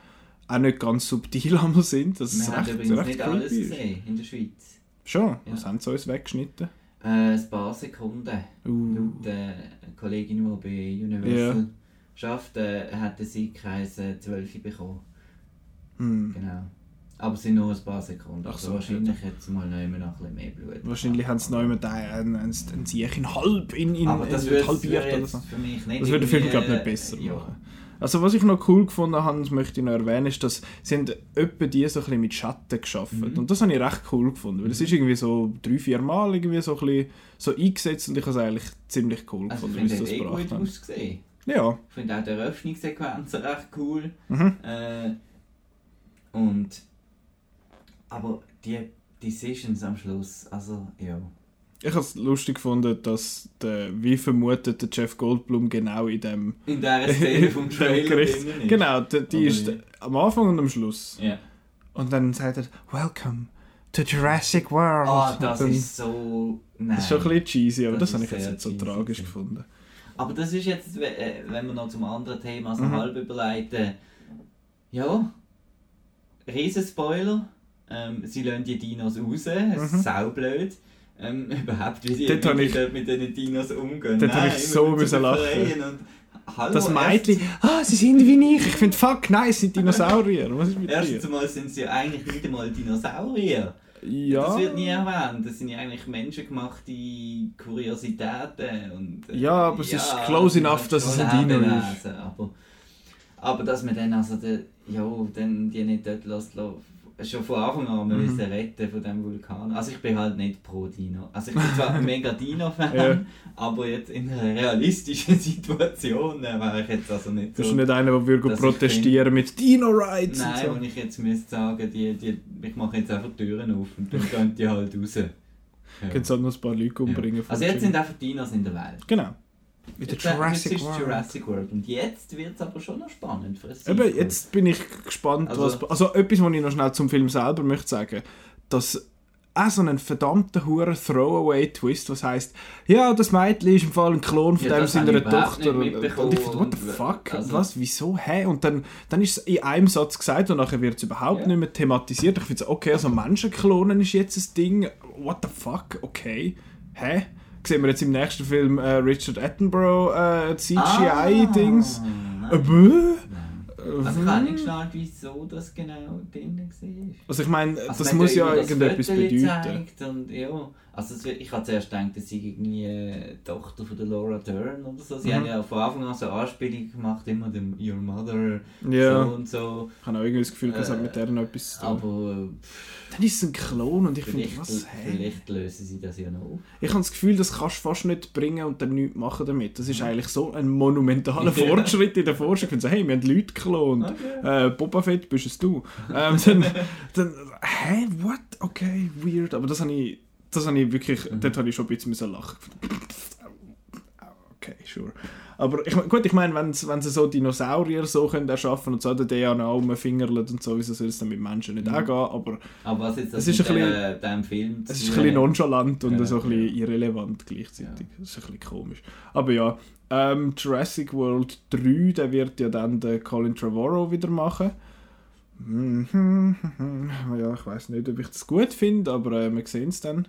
Speaker 1: auch nicht ganz subtil [laughs] einmal sind. Das
Speaker 2: Wir
Speaker 1: ist
Speaker 2: haben
Speaker 1: recht,
Speaker 2: übrigens
Speaker 1: recht
Speaker 2: nicht alles
Speaker 1: ist.
Speaker 2: gesehen in der Schweiz.
Speaker 1: Schon, was haben sie uns weggeschnitten?
Speaker 2: Äh, ein paar Sekunden.
Speaker 1: Uh.
Speaker 2: Laut äh, Kollegin, die bei Universal schafft, äh, hat der Siegkreis äh, 12 bekommen.
Speaker 1: Hm.
Speaker 2: Genau. Aber es sind nur ein paar Sekunden.
Speaker 1: Ach
Speaker 2: also
Speaker 1: so,
Speaker 2: wahrscheinlich jetzt mal noch immer noch ein bisschen mehr Blut.
Speaker 1: Wahrscheinlich haben sie noch jemand einen, einen, einen Sieg halb in, in,
Speaker 2: Aber das würde
Speaker 1: halbiert so.
Speaker 2: für mich nicht
Speaker 1: Das würde den Film, glaube ich, nicht
Speaker 2: äh,
Speaker 1: besser
Speaker 2: ja.
Speaker 1: machen. Also was ich noch cool gefunden habe, das möchte ich noch erwähnen, ist, dass sie haben etwa die so ein bisschen mit Schatten geschaffen
Speaker 2: Mhm.
Speaker 1: Und das habe ich recht cool gefunden, weil es ist irgendwie so drei, vier Mal irgendwie so ein bisschen so eingesetzt und ich habe es eigentlich ziemlich cool
Speaker 2: Also
Speaker 1: gefunden, wie sie
Speaker 2: es
Speaker 1: das
Speaker 2: hat eh
Speaker 1: gebracht
Speaker 2: gut
Speaker 1: haben.
Speaker 2: ausgesehen.
Speaker 1: Ja,
Speaker 2: Ich finde auch die Eröffnungssequenzen recht cool.
Speaker 1: mhm.
Speaker 2: Äh, und aber die Decisions am Schluss, also ja.
Speaker 1: ich habe es lustig gefunden, dass der, wie vermutet der Jeff Goldblum genau in dem [laughs]
Speaker 2: In dieser Szene [laughs] vom Trailer ist.
Speaker 1: Genau, die, die ist
Speaker 2: ja.
Speaker 1: am Anfang und am Schluss.
Speaker 2: Ja.
Speaker 1: Und dann sagt er, Welcome to Jurassic World.
Speaker 2: Ah, das
Speaker 1: dann,
Speaker 2: ist so... Nein.
Speaker 1: das ist schon ein bisschen cheesy, aber
Speaker 2: Das
Speaker 1: das, habe ich jetzt nicht so tragisch
Speaker 2: gewesen.
Speaker 1: gefunden.
Speaker 2: Aber das ist jetzt, äh, wenn wir noch zum anderen Thema so
Speaker 1: Mhm.
Speaker 2: halb überleiten. Ja, riesen Spoiler. Ähm, sie lassen die Dinos raus, es
Speaker 1: Mhm.
Speaker 2: ist saublöd. Ähm, [laughs] überhaupt, wie sie die
Speaker 1: ich-
Speaker 2: mit diesen Dinos umgehen.
Speaker 1: Dort habe ich so müssen lachen.
Speaker 2: hallo,
Speaker 1: Das Mädchen, ah, sie sind wie ich. Ich finde, fuck, nein, es sind Dinosaurier. Was ist mit
Speaker 2: Erst, erstens
Speaker 1: dir?
Speaker 2: einmal sind sie ja eigentlich nicht einmal Dinosaurier.
Speaker 1: Ja,
Speaker 2: Das wird nie erwähnt. Das sind ja eigentlich menschengemachte Kuriositäten. Und, äh,
Speaker 1: Ja, aber es ist close enough, dass es ein Dino
Speaker 2: Lebewesen, Aber, aber dass man dann also den, ja, dann die nicht dort lässt, lässt, schon von Anfang an
Speaker 1: Mhm.
Speaker 2: müssen retten von dem Vulkan. Also ich bin halt nicht pro Dino. Also ich bin [laughs] zwar ein mega Dino-Fan,
Speaker 1: Ja.
Speaker 2: aber jetzt in einer realistischen [laughs] Situation äh, wäre ich jetzt also nicht
Speaker 1: du bist
Speaker 2: so...
Speaker 1: nicht einer, der würde protestieren mit Dino-Rides
Speaker 2: Nein,
Speaker 1: und
Speaker 2: wenn
Speaker 1: so.
Speaker 2: ich jetzt müsste sagen, die, die, ich mache jetzt einfach Türen auf und dann gehen die halt raus. Ja.
Speaker 1: Kannst halt noch ein paar Leute umbringen.
Speaker 2: Ja. Also jetzt sind einfach Dinos in der Welt.
Speaker 1: Genau. Mit der
Speaker 2: Jetzt,
Speaker 1: Jurassic
Speaker 2: jetzt ist
Speaker 1: World.
Speaker 2: Jurassic World. Und jetzt wird es aber schon noch spannend für
Speaker 1: Eben, jetzt bin ich gespannt,
Speaker 2: Also-
Speaker 1: was... Also etwas, was ich noch schnell zum Film selber möchte sagen, dass auch so einen verdammten huren Throwaway-Twist, was heisst, ja, das Mädchen ist im Fall ein Klon von
Speaker 2: Ja,
Speaker 1: dem seiner Tochter. Und,
Speaker 2: mitbekommen
Speaker 1: und ich finde, what the fuck?
Speaker 2: also-
Speaker 1: was, wieso, hä? Und dann, dann ist es in einem Satz gesagt und nachher wird es überhaupt
Speaker 2: Ja.
Speaker 1: nicht mehr thematisiert. Ich finde so, okay, also Menschenklonen ist jetzt ein Ding. What the fuck? Okay. Hä? Sehen wir jetzt im nächsten Film äh, Richard Attenborough äh, CGI-Dings?
Speaker 2: Ah? Also ich habe nicht geschnallt, wieso das genau drin war.
Speaker 1: Also ich meine,
Speaker 2: Also
Speaker 1: das muss ja irgendetwas bedeuten.
Speaker 2: Und, ja, also es ich habe zuerst gedacht, das sei irgendwie äh, die Tochter von der Laura Dern oder so. Sie
Speaker 1: Mhm.
Speaker 2: haben ja von Anfang an so Anspielungen gemacht, immer dem Your Mother
Speaker 1: Ja.
Speaker 2: so und so.
Speaker 1: Ich habe auch irgendwie das Gefühl, das hat
Speaker 2: Äh,
Speaker 1: mit der noch etwas zu tun.
Speaker 2: Aber äh,
Speaker 1: Dann ist es ein Klon und ich finde, was, hä?
Speaker 2: vielleicht lösen sie das ja noch.
Speaker 1: Ich habe das Gefühl, das kannst du fast nicht bringen und dann nichts machen damit. Das ist eigentlich so ein monumentaler. [laughs] Fortschritt in der Forschung. Ich finde so, hey, wir haben Leute geklont.
Speaker 2: Okay.
Speaker 1: Äh, Boba Fett bist es du. Ähm, dann, dann, hä, what? Okay, weird. Aber das habe ich, das habe ich wirklich,
Speaker 2: Mhm.
Speaker 1: dort habe ich schon ein bisschen müssen lachen. Okay, sure. Aber ich, gut, ich meine, wenn sie so Dinosaurier so können erschaffen und so der DNA rumfingerlet und so, wieso soll es dann mit Menschen nicht
Speaker 2: Mhm.
Speaker 1: auch gehen? Aber
Speaker 2: Aber was jetzt das
Speaker 1: Es ist ein
Speaker 2: der- dem Film
Speaker 1: es ist ein bisschen nonchalant und
Speaker 2: Ja,
Speaker 1: so ein bisschen
Speaker 2: ja.
Speaker 1: irrelevant gleichzeitig. Das ist ein bisschen komisch. Aber ja, ähm, Jurassic World 3, der wird ja dann der Colin Trevorrow wieder machen. Mhm, [laughs] Ja, ich weiß nicht, ob ich das gut finde, aber äh, wir sehen es dann.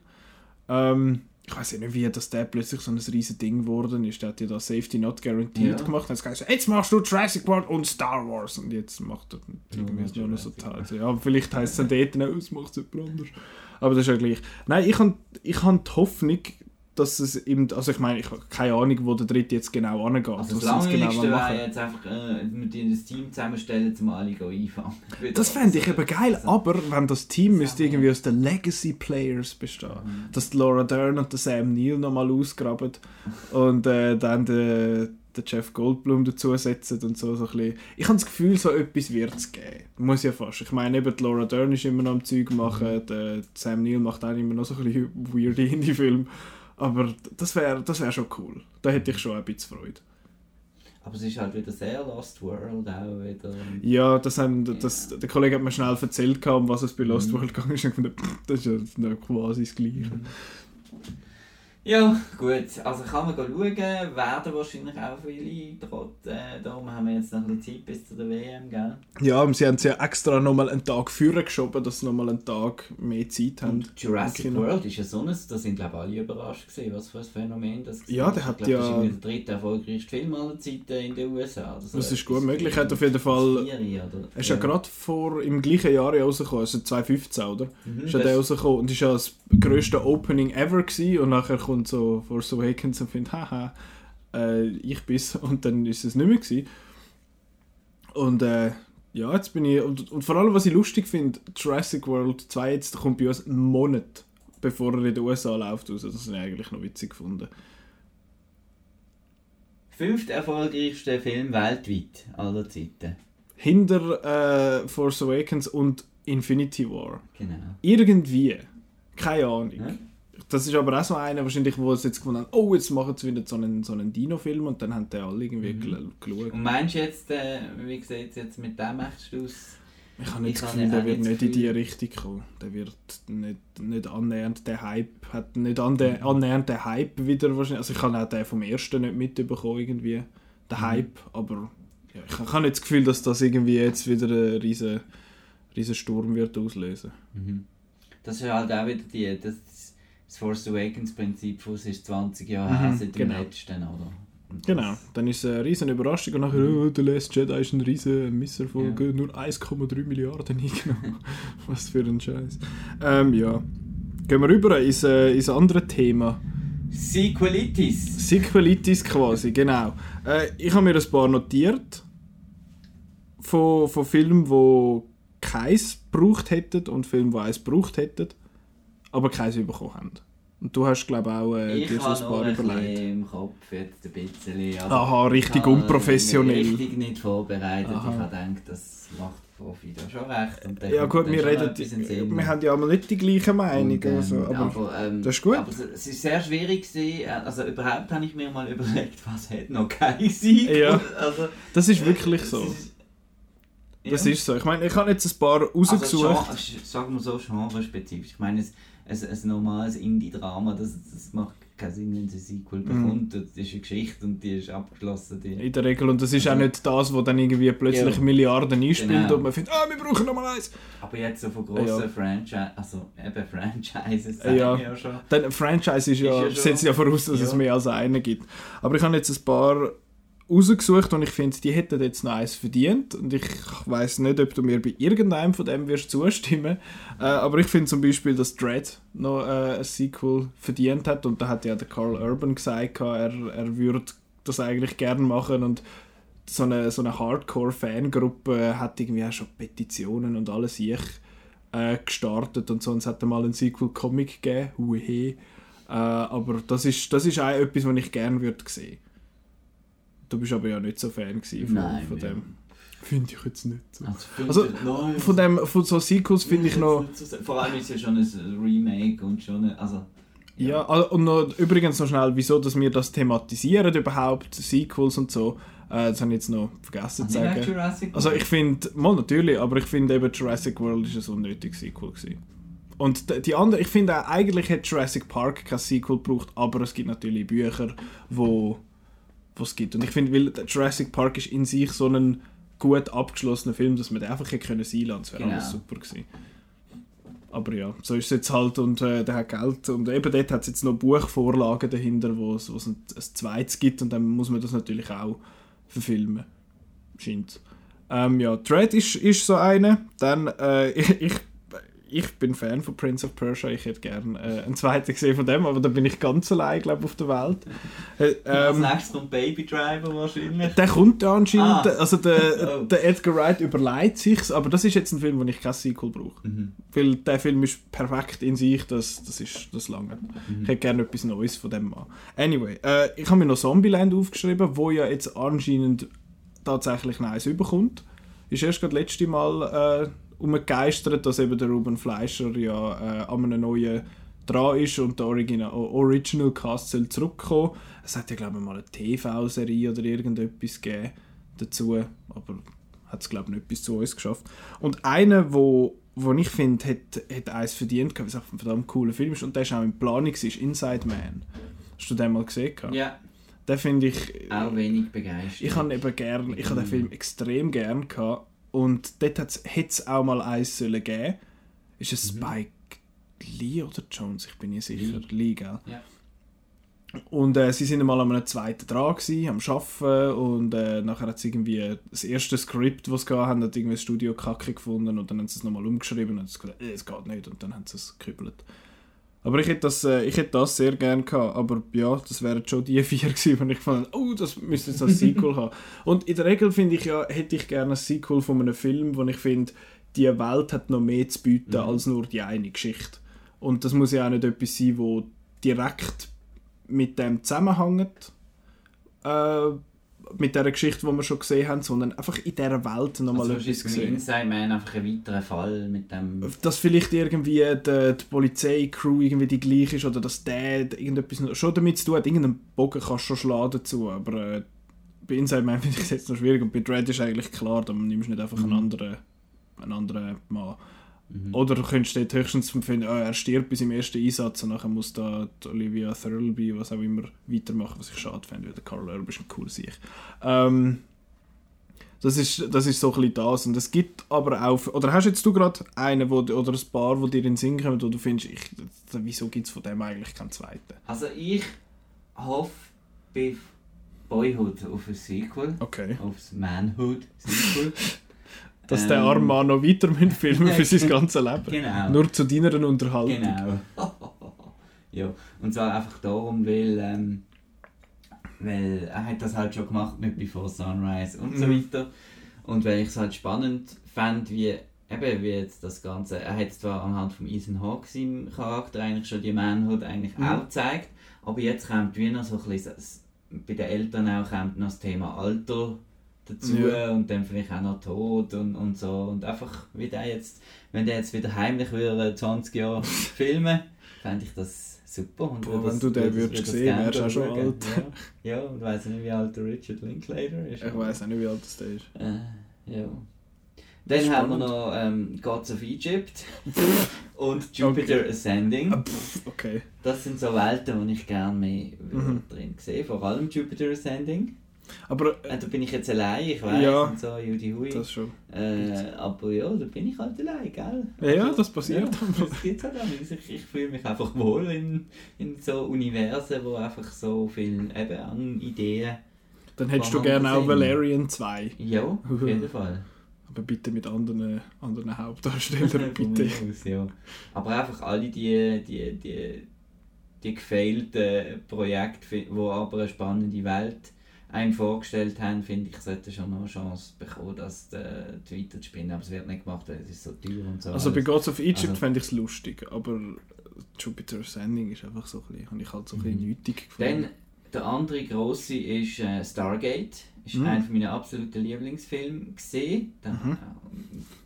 Speaker 1: Ähm, ich weiß nicht, wie dass der plötzlich so ein riesen Ding geworden ist. Der hat ja da Safety Not Guaranteed
Speaker 2: Ja.
Speaker 1: gemacht. Er gesagt, jetzt machst du Jurassic World und Star Wars. Und jetzt macht er irgendwie
Speaker 2: Nur
Speaker 1: noch so Teil. Ja, vielleicht heisst es dann dort es macht es jemand anders. Aber das ist ja gleich. Nein, ich habe ich hab die Hoffnung, dass es eben, also ich meine, ich habe keine Ahnung, wo der dritte jetzt genau angeht.
Speaker 2: Also das Langweiligste
Speaker 1: machen
Speaker 2: wäre jetzt einfach, äh, mit ihnen das Team zusammenstellen, zum alle einfangen. [laughs]
Speaker 1: Das fände ich eben geil,
Speaker 2: Also-
Speaker 1: aber wenn das Team müsste irgendwie aus den Legacy Players bestehen.
Speaker 2: Mhm.
Speaker 1: Dass Laura Dern und der Sam Neill nochmal ausgraben und äh, dann der, der Jeff Goldblum dazusetzen und so, so ein bisschen. Ich habe das Gefühl, so etwas wird es geben. Muss ja fast. Ich meine, eben Laura Dern ist immer noch am Zeug machen, der Sam Neill macht auch immer noch so ein bisschen weirde Indie-Filme. Aber das wäre das wär schon cool. Da hätte ich schon ein bisschen Freude.
Speaker 2: Aber es ist halt wieder sehr Lost World auch wieder.
Speaker 1: Ja, das haben, das, der Kollege hat mir schnell erzählt, um was es bei Lost
Speaker 2: Mhm.
Speaker 1: World gegangen ist. Und ich pff, das ist ja quasi das Gleiche.
Speaker 2: Ja, gut. Also kann man schauen, werden wahrscheinlich auch viele trotz. Äh, darum haben wir jetzt noch ein bisschen Zeit bis zu der WM, gell?
Speaker 1: Ja, und sie haben es ja extra nochmal einen Tag früher geschoben, dass sie nochmal einen Tag mehr Zeit haben.
Speaker 2: Und Jurassic
Speaker 1: Kino.
Speaker 2: World ist ja so ein, da sind glaube ich alle überrascht gewesen, was für ein Phänomen das
Speaker 1: Ja,
Speaker 2: war.
Speaker 1: der
Speaker 2: Ich
Speaker 1: hat
Speaker 2: glaub, Das ist
Speaker 1: ja-
Speaker 2: der dritte erfolgreichste Film aller Zeiten in den USA. oder so
Speaker 1: Das ist gut möglich. Er hat auf jeden Fall. Er ist ja gerade vor im gleichen Jahr ja rausgekommen, also 2015, oder?
Speaker 2: Mhm,
Speaker 1: Ist ja
Speaker 2: das-
Speaker 1: der rausgekommen und ist ja das grösste Opening ever gewesen und nachher kommt so Force Awakens und findet, haha, äh, ich bin's [laughs] und dann ist es nicht mehr gewesen. Und äh, ja, jetzt bin ich, und, und vor allem was ich lustig finde, Jurassic World 2 jetzt, kommt bei uns einen Monat, bevor er in den USA läuft, raus. das habe ich eigentlich noch witzig gefunden.
Speaker 2: Fünfte erfolgreichste Film weltweit aller Zeiten.
Speaker 1: Hinter äh, Force Awakens und Infinity War.
Speaker 2: Genau.
Speaker 1: Irgendwie. Keine Ahnung.
Speaker 2: Ja.
Speaker 1: Das ist aber auch so einer, wahrscheinlich, wo sie jetzt gefunden haben, oh, jetzt machen sie wieder so einen, so einen Dino-Film und dann haben die alle irgendwie
Speaker 2: Mhm.
Speaker 1: geschaut.
Speaker 2: Und meinst du jetzt, äh, wie sieht es jetzt mit dem echt aus?
Speaker 1: Ich habe nicht
Speaker 2: Ich
Speaker 1: das Gefühl, der wird
Speaker 2: nicht
Speaker 1: in die Richtung kommen. Der wird nicht, nicht annähernd den Hype, hat nicht ande- annähernd den Hype wieder wahrscheinlich. Also ich habe auch den vom ersten nicht mitbekommen irgendwie, den
Speaker 2: Mhm.
Speaker 1: Hype, aber ja, ich, ich habe nicht das Gefühl, dass das irgendwie jetzt wieder einen riesen, riesen Sturm wird auslösen.
Speaker 2: Mhm. Das ist halt auch wieder die, das, das Force Awakens Prinzip, von ist 20 Jahre
Speaker 1: Mhm,
Speaker 2: her seit dem
Speaker 1: genau.
Speaker 2: letzten, oder?
Speaker 1: Genau, dann ist es eine riesen Überraschung und nachher,
Speaker 2: Mhm.
Speaker 1: oh, der Last Jedi ist ein riesen Misserfolg,
Speaker 2: Ja.
Speaker 1: nur 1,3 Milliarden [laughs] eingenommen. Was für ein Scheiß. Ähm, ja. Gehen wir rüber ins, äh, ins andere Thema.
Speaker 2: Sequelitis.
Speaker 1: Sequelitis quasi, genau. Äh, ich habe mir ein paar notiert von, von Filmen, die keins gebraucht hätten und Filmen, die eins gebraucht hätten, aber keins bekommen haben. Und du hast, glaube ich, auch äh,
Speaker 2: ich
Speaker 1: dir so ein paar überlegt.
Speaker 2: im Kopf jetzt ein bisschen. Also,
Speaker 1: Aha, richtig
Speaker 2: ich habe
Speaker 1: unprofessionell.
Speaker 2: mich richtig nicht vorbereitet.
Speaker 1: Aha.
Speaker 2: Ich habe gedacht, das macht Profi da schon recht.
Speaker 1: Ja gut, wir reden, wir haben ja mal nicht die gleiche Meinung,
Speaker 2: Und, ähm,
Speaker 1: also, aber,
Speaker 2: aber, ähm,
Speaker 1: das ist gut.
Speaker 2: Aber es, es ist sehr schwierig gewesen. Also überhaupt habe ich mir mal [laughs] überlegt, was hätte noch kein Sieg.
Speaker 1: Ja.
Speaker 2: Also,
Speaker 1: das ist wirklich
Speaker 2: es
Speaker 1: so.
Speaker 2: ist-
Speaker 1: Das
Speaker 2: Ja.
Speaker 1: ist so. Ich meine, ich habe jetzt ein paar
Speaker 2: Also,
Speaker 1: rausgesucht.
Speaker 2: Genre, sagen wir so, genre-spezifisch. Ich meine, ein, ein, ein normales Indie-Drama, das, das macht keinen Sinn, wenn es ein Sequel
Speaker 1: Mhm.
Speaker 2: bekommt. Das ist eine Geschichte und die ist abgeschlossen. Die,
Speaker 1: in der Regel. Und das ist auch nicht das, wo dann irgendwie plötzlich
Speaker 2: Ja.
Speaker 1: Milliarden einspielt
Speaker 2: Genau.
Speaker 1: und man findet, ah, wir brauchen nochmal eins.
Speaker 2: aber jetzt so von grossen
Speaker 1: Ja.
Speaker 2: Franchise, also eben Franchises,
Speaker 1: Ja.
Speaker 2: sagen wir ja schon.
Speaker 1: Dann Franchise ist ja,
Speaker 2: Ist ja
Speaker 1: setzt ja voraus, dass es
Speaker 2: Ja.
Speaker 1: mehr als einen gibt. Aber ich habe jetzt ein paar rausgesucht und ich finde, die hätten jetzt noch eins verdient. Und ich weiß nicht, ob du mir bei irgendeinem von dem wirst zustimmen. Äh, aber ich finde zum Beispiel, dass Dread noch äh, ein Sequel verdient hat. Und da hat ja der Carl Urban gesagt, er, er würde das eigentlich gerne machen. Und so eine, so eine Hardcore-Fangruppe hat irgendwie auch schon Petitionen und alles ich äh, gestartet und so. Und es hat mal einen Sequel-Comic gegeben, Huehe. Äh, aber das ist, das ist auch etwas, was ich gerne würde sehen. Du bist aber ja nicht so Fan von,
Speaker 2: Nein,
Speaker 1: von
Speaker 2: ja.
Speaker 1: dem. Finde ich jetzt nicht so.
Speaker 2: Also,
Speaker 1: Also,
Speaker 2: nein,
Speaker 1: Von, dem, von so Sequels finde ich noch...
Speaker 2: So- Vor allem ist es ja schon ein Remake und schon eine, also...
Speaker 1: Ja, ah, und noch, übrigens noch schnell, wieso dass wir das thematisieren überhaupt, Sequels und so. Äh, das habe ich jetzt noch vergessen zu sagen.
Speaker 2: Jurassic
Speaker 1: Also ich finde, mal natürlich, aber ich finde eben Jurassic World ist ein unnötiges Sequel gewesen. Und d- die andere, ich finde auch, eigentlich hätte Jurassic Park kein Sequel gebraucht, aber es gibt natürlich Bücher, wo wo es gibt. Und ich finde, weil Jurassic Park ist in sich so ein gut abgeschlossener Film, dass man den einfach hätte können sein lassen. Das wäre
Speaker 2: Genau.
Speaker 1: alles super gewesen. Aber ja, so ist es jetzt halt und äh, der hat Geld und eben dort hat es jetzt noch Buchvorlagen dahinter, wo es, wo es ein, ein zweites gibt und dann muss man das natürlich auch verfilmen. Scheint. Ähm, ja, Dread ist, ist so eine. Dann, äh, [laughs] ich, ich bin Fan von Prince of Persia. Ich hätte gerne äh, einen zweiten gesehen von dem, aber da bin ich ganz allein, glaube auf der Welt. Äh,
Speaker 2: Als
Speaker 1: ähm,
Speaker 2: nächstes kommt Baby Driver wahrscheinlich.
Speaker 1: der kommt ja anscheinend,
Speaker 2: Ah.
Speaker 1: also der, [laughs]
Speaker 2: Oh.
Speaker 1: der Edgar Wright überlegt sich's, aber das ist jetzt ein Film, wo ich kein Sequel brauche.
Speaker 2: Mhm.
Speaker 1: Weil der Film ist perfekt in sich, das, das ist das lange.
Speaker 2: Mhm.
Speaker 1: Ich hätte gerne etwas Neues von dem machen. Anyway, äh, ich habe mir noch Zombieland aufgeschrieben, wo ja jetzt anscheinend tatsächlich eins überkommt. Ist erst gerade das letzte Mal äh, umgegeistert, dass eben der Ruben Fleischer ja äh, an einem neuen dran ist und der Original, Original Cast soll zurückkommen. Es hat ja glaube ich mal eine TV-Serie oder irgendetwas gegeben dazu, aber hat es glaube ich nicht bis zu uns geschafft. Und einer, wo, wo ich finde, hat, hat eins verdient, weil es einfach ein verdammt cooler Film ist und der ist auch in Planung, ist Inside Man. Hast du den mal gesehen?
Speaker 2: Ja,
Speaker 1: Den finde ich...
Speaker 2: auch wenig begeistert.
Speaker 1: Ich habe eben gern, ich habe den Film extrem gern gehabt und dort hätte es auch mal eins sollen geben. Ist es Spike Lee oder Jones? Ich bin nicht sicher.
Speaker 2: Lee.
Speaker 1: Lee, gell?
Speaker 2: Ja.
Speaker 1: Und äh, sie sind mal an einem zweiten dran gewesen, am Arbeiten und äh, nachher hat es irgendwie das erste Skript, das sie haben, hat irgendwie das Studio kacke gefunden und dann haben sie es nochmal umgeschrieben und es gesagt, äh, es geht nicht und dann haben sie es gekübelt. Aber ich hätte das, äh, ich hätte das sehr gerne gehabt, aber ja, das wären schon die vier [laughs] gewesen, wenn ich fand, oh, das müsste jetzt als Sequel haben. Und in der Regel finde ich ja, hätte ich gerne ein Sequel von einem Film, wo ich finde, die Welt hat noch mehr zu bieten
Speaker 2: Mhm.
Speaker 1: als nur die eine Geschichte. Und das muss ja auch nicht etwas sein, wo direkt mit dem zusammenhängt, äh, mit der Geschichte, die wir schon gesehen haben, sondern einfach in dieser Welt nochmal
Speaker 2: also,
Speaker 1: etwas gesehen.
Speaker 2: Inside Man einfach ein weiterer Fall mit dem...
Speaker 1: Dass vielleicht irgendwie die, die Polizeicrew irgendwie die gleiche ist oder dass der irgendetwas schon damit zu tun hat, irgendeinen Bogen kannst du schon schlagen dazu, aber äh, bei Inside Man [laughs] finde ich es jetzt noch schwierig und bei Dread ist eigentlich klar, da nimmst du nicht einfach einen
Speaker 2: Mhm.
Speaker 1: anderen, einen anderen Mann.
Speaker 2: Mhm.
Speaker 1: Oder du könntest dort höchstens finden, oh, er stirbt bei seinem ersten Einsatz und nachher muss da Olivia Thirlby, was auch immer, weitermachen, was ich schade finde, weil der Carl Urban ist ein cooler Sieg. Ähm, das ist, das ist so ein bisschen das. Und es gibt aber auch, oder hast jetzt du gerade einen, wo, oder ein paar, die dir in den Sinn kommen, wo du findest, ich, wieso gibt es von dem eigentlich keinen zweiten?
Speaker 2: Also ich hoffe bei Boyhood auf ein Sequel,
Speaker 1: Okay.
Speaker 2: aufs Manhood-Sequel. [laughs]
Speaker 1: Dass der
Speaker 2: Ähm,
Speaker 1: arme Mann noch weiter mit filmen für sein [laughs] ganzes Leben.
Speaker 2: Genau.
Speaker 1: Nur zu deiner Unterhaltung.
Speaker 2: Genau. [laughs] ja, und zwar einfach darum, weil, ähm, weil er hat das halt schon gemacht mit Before Sunrise und so
Speaker 1: Mhm.
Speaker 2: weiter. Und weil ich es halt spannend fand, wie, eben, wie jetzt das Ganze, er hat zwar anhand von Ethan Hawke seinem Charakter eigentlich schon die Manhood eigentlich
Speaker 1: Mhm.
Speaker 2: auch gezeigt, aber jetzt kommt wie noch so ein bisschen, bei den Eltern auch kommt noch das Thema Alter dazu
Speaker 1: Ja.
Speaker 2: und dann vielleicht auch noch Tod und, und so und einfach wie der jetzt, wenn der jetzt wieder heimlich würde 20 Jahre [laughs] filmen, fände ich das super. Und
Speaker 1: Boah,
Speaker 2: würde
Speaker 1: wenn
Speaker 2: das-
Speaker 1: du den
Speaker 2: würde das-
Speaker 1: würdest
Speaker 2: würde das
Speaker 1: sehen, wärst du auch schon
Speaker 2: schauen.
Speaker 1: alt.
Speaker 2: Ja, ja und weiss nicht, wie alt der Richard Linklater ist.
Speaker 1: Ich weiß auch nicht, wie alt das der ist.
Speaker 2: Äh, ja. Dann haben wir
Speaker 1: Spannend.
Speaker 2: noch ähm, Gods of Egypt [laughs] und Jupiter Ascending.
Speaker 1: Ah, okay.
Speaker 2: Das sind so Welten, die ich gerne mehr
Speaker 1: Mhm.
Speaker 2: drin sehe. Vor allem Jupiter Ascending.
Speaker 1: Aber äh,
Speaker 2: Äh, da bin ich jetzt allein, ich weiß,
Speaker 1: Ja.
Speaker 2: und so, Judy Hui.
Speaker 1: das schon.
Speaker 2: Äh, aber ja, da bin ich halt allein, gell?
Speaker 1: Ja, das passiert
Speaker 2: Ja, das gibt halt auch. Ich, ich fühle mich einfach wohl in, in so Universen, wo einfach so viel eben an Ideen.
Speaker 1: Dann hättest du gerne auch. Valerian 2.
Speaker 2: Ja, [laughs] auf jeden Fall.
Speaker 1: Aber bitte mit anderen, anderen Hauptdarstellern, [laughs] bitte.
Speaker 2: aus, ja. Aber einfach alle die, die, die, die gefehlten Projekte, die aber eine spannende Welt einem vorgestellt haben, finde ich, sollten schon noch eine Chance bekommen, das äh, weiter zu spinnen. Aber es wird nicht gemacht, weil es ist so teuer und so.
Speaker 1: Also bei
Speaker 2: alles.
Speaker 1: Gods of Egypt
Speaker 2: Also-
Speaker 1: fände ich es lustig, aber Jupiter Ascending ist einfach so ein bisschen, habe ich halt so ein bisschen
Speaker 2: Mhm.
Speaker 1: nötig
Speaker 2: Dann
Speaker 1: gefunden.
Speaker 2: der andere grosse ist äh, Stargate. Ist
Speaker 1: Mhm.
Speaker 2: einer meiner absoluten Lieblingsfilme gesehen. Den
Speaker 1: Mhm.
Speaker 2: habe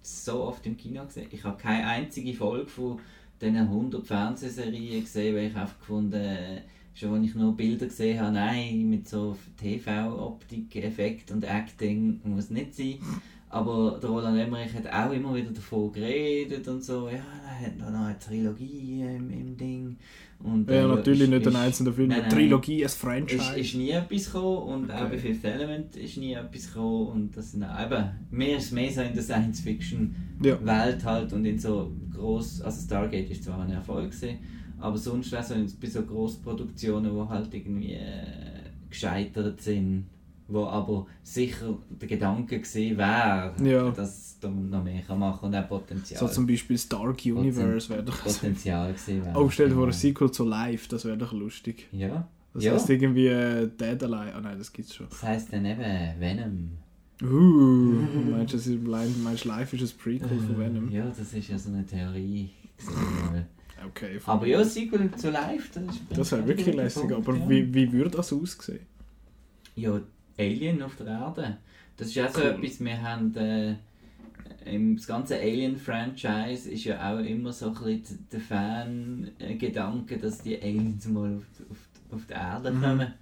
Speaker 2: so oft im Kino gesehen. Ich habe keine einzige Folge von diesen 100 Fernsehserien gesehen, weil ich einfach gefunden äh, schon als ich nur Bilder gesehen habe, nein, mit so TV-Optik, Effekt und Acting muss nicht sein. Aber der Roland Emmerich hat auch immer wieder davon geredet und so, ja, er hat noch eine Trilogie im, im Ding. Und,
Speaker 1: Ja,
Speaker 2: äh,
Speaker 1: natürlich
Speaker 2: ist-
Speaker 1: nicht ein
Speaker 2: ist-
Speaker 1: einzelner Film,
Speaker 2: Nein,
Speaker 1: eine
Speaker 2: nein.
Speaker 1: Trilogie, ein
Speaker 2: ist,
Speaker 1: Franchise.
Speaker 2: ist nie etwas gekommen und auch
Speaker 1: Okay.
Speaker 2: bei Fifth Element ist nie etwas gekommen und das sind auch eben, mehr ist mehr so in der Science-Fiction-Welt
Speaker 1: Ja.
Speaker 2: halt und in so groß, also Stargate ist zwar ein Erfolg gewesen, aber sonst auch so in, bei so Großproduktionen, die halt irgendwie äh, gescheitert sind, wo aber sicher der Gedanke gesehen wäre,
Speaker 1: Ja.
Speaker 2: dass da noch mehr kann machen und auch Potenzial,
Speaker 1: So zum Beispiel Dark Universe wäre doch...
Speaker 2: Potenzial gesehen wäre. [laughs]
Speaker 1: Oh, stell dir vor, ein. Sequel zu Live, das wäre doch lustig.
Speaker 2: Ja,
Speaker 1: Das
Speaker 2: Ja.
Speaker 1: heißt irgendwie äh, Dead Alive. Ah nein, das gibt's schon.
Speaker 2: das heisst dann eben Venom.
Speaker 1: Uh, [laughs] meinst du, das ist blind, meinst du, Live ist ein Prequel von Venom?
Speaker 2: Ja, das ist ja so eine Theorie. [laughs]
Speaker 1: Okay,
Speaker 2: aber ja, Sequel zu Live, das ist
Speaker 1: Das wäre wirklich lässig, aber
Speaker 2: ja.
Speaker 1: wie, wie würde das aussehen?
Speaker 2: Ja, Alien auf der Erde. Das ist auch so
Speaker 1: Cool.
Speaker 2: etwas, wir haben äh, im das ganze Alien-Franchise ist ja auch immer so ein bisschen der Fan-Gedanke, dass die Aliens mal auf, auf, auf die Erde
Speaker 1: Mhm.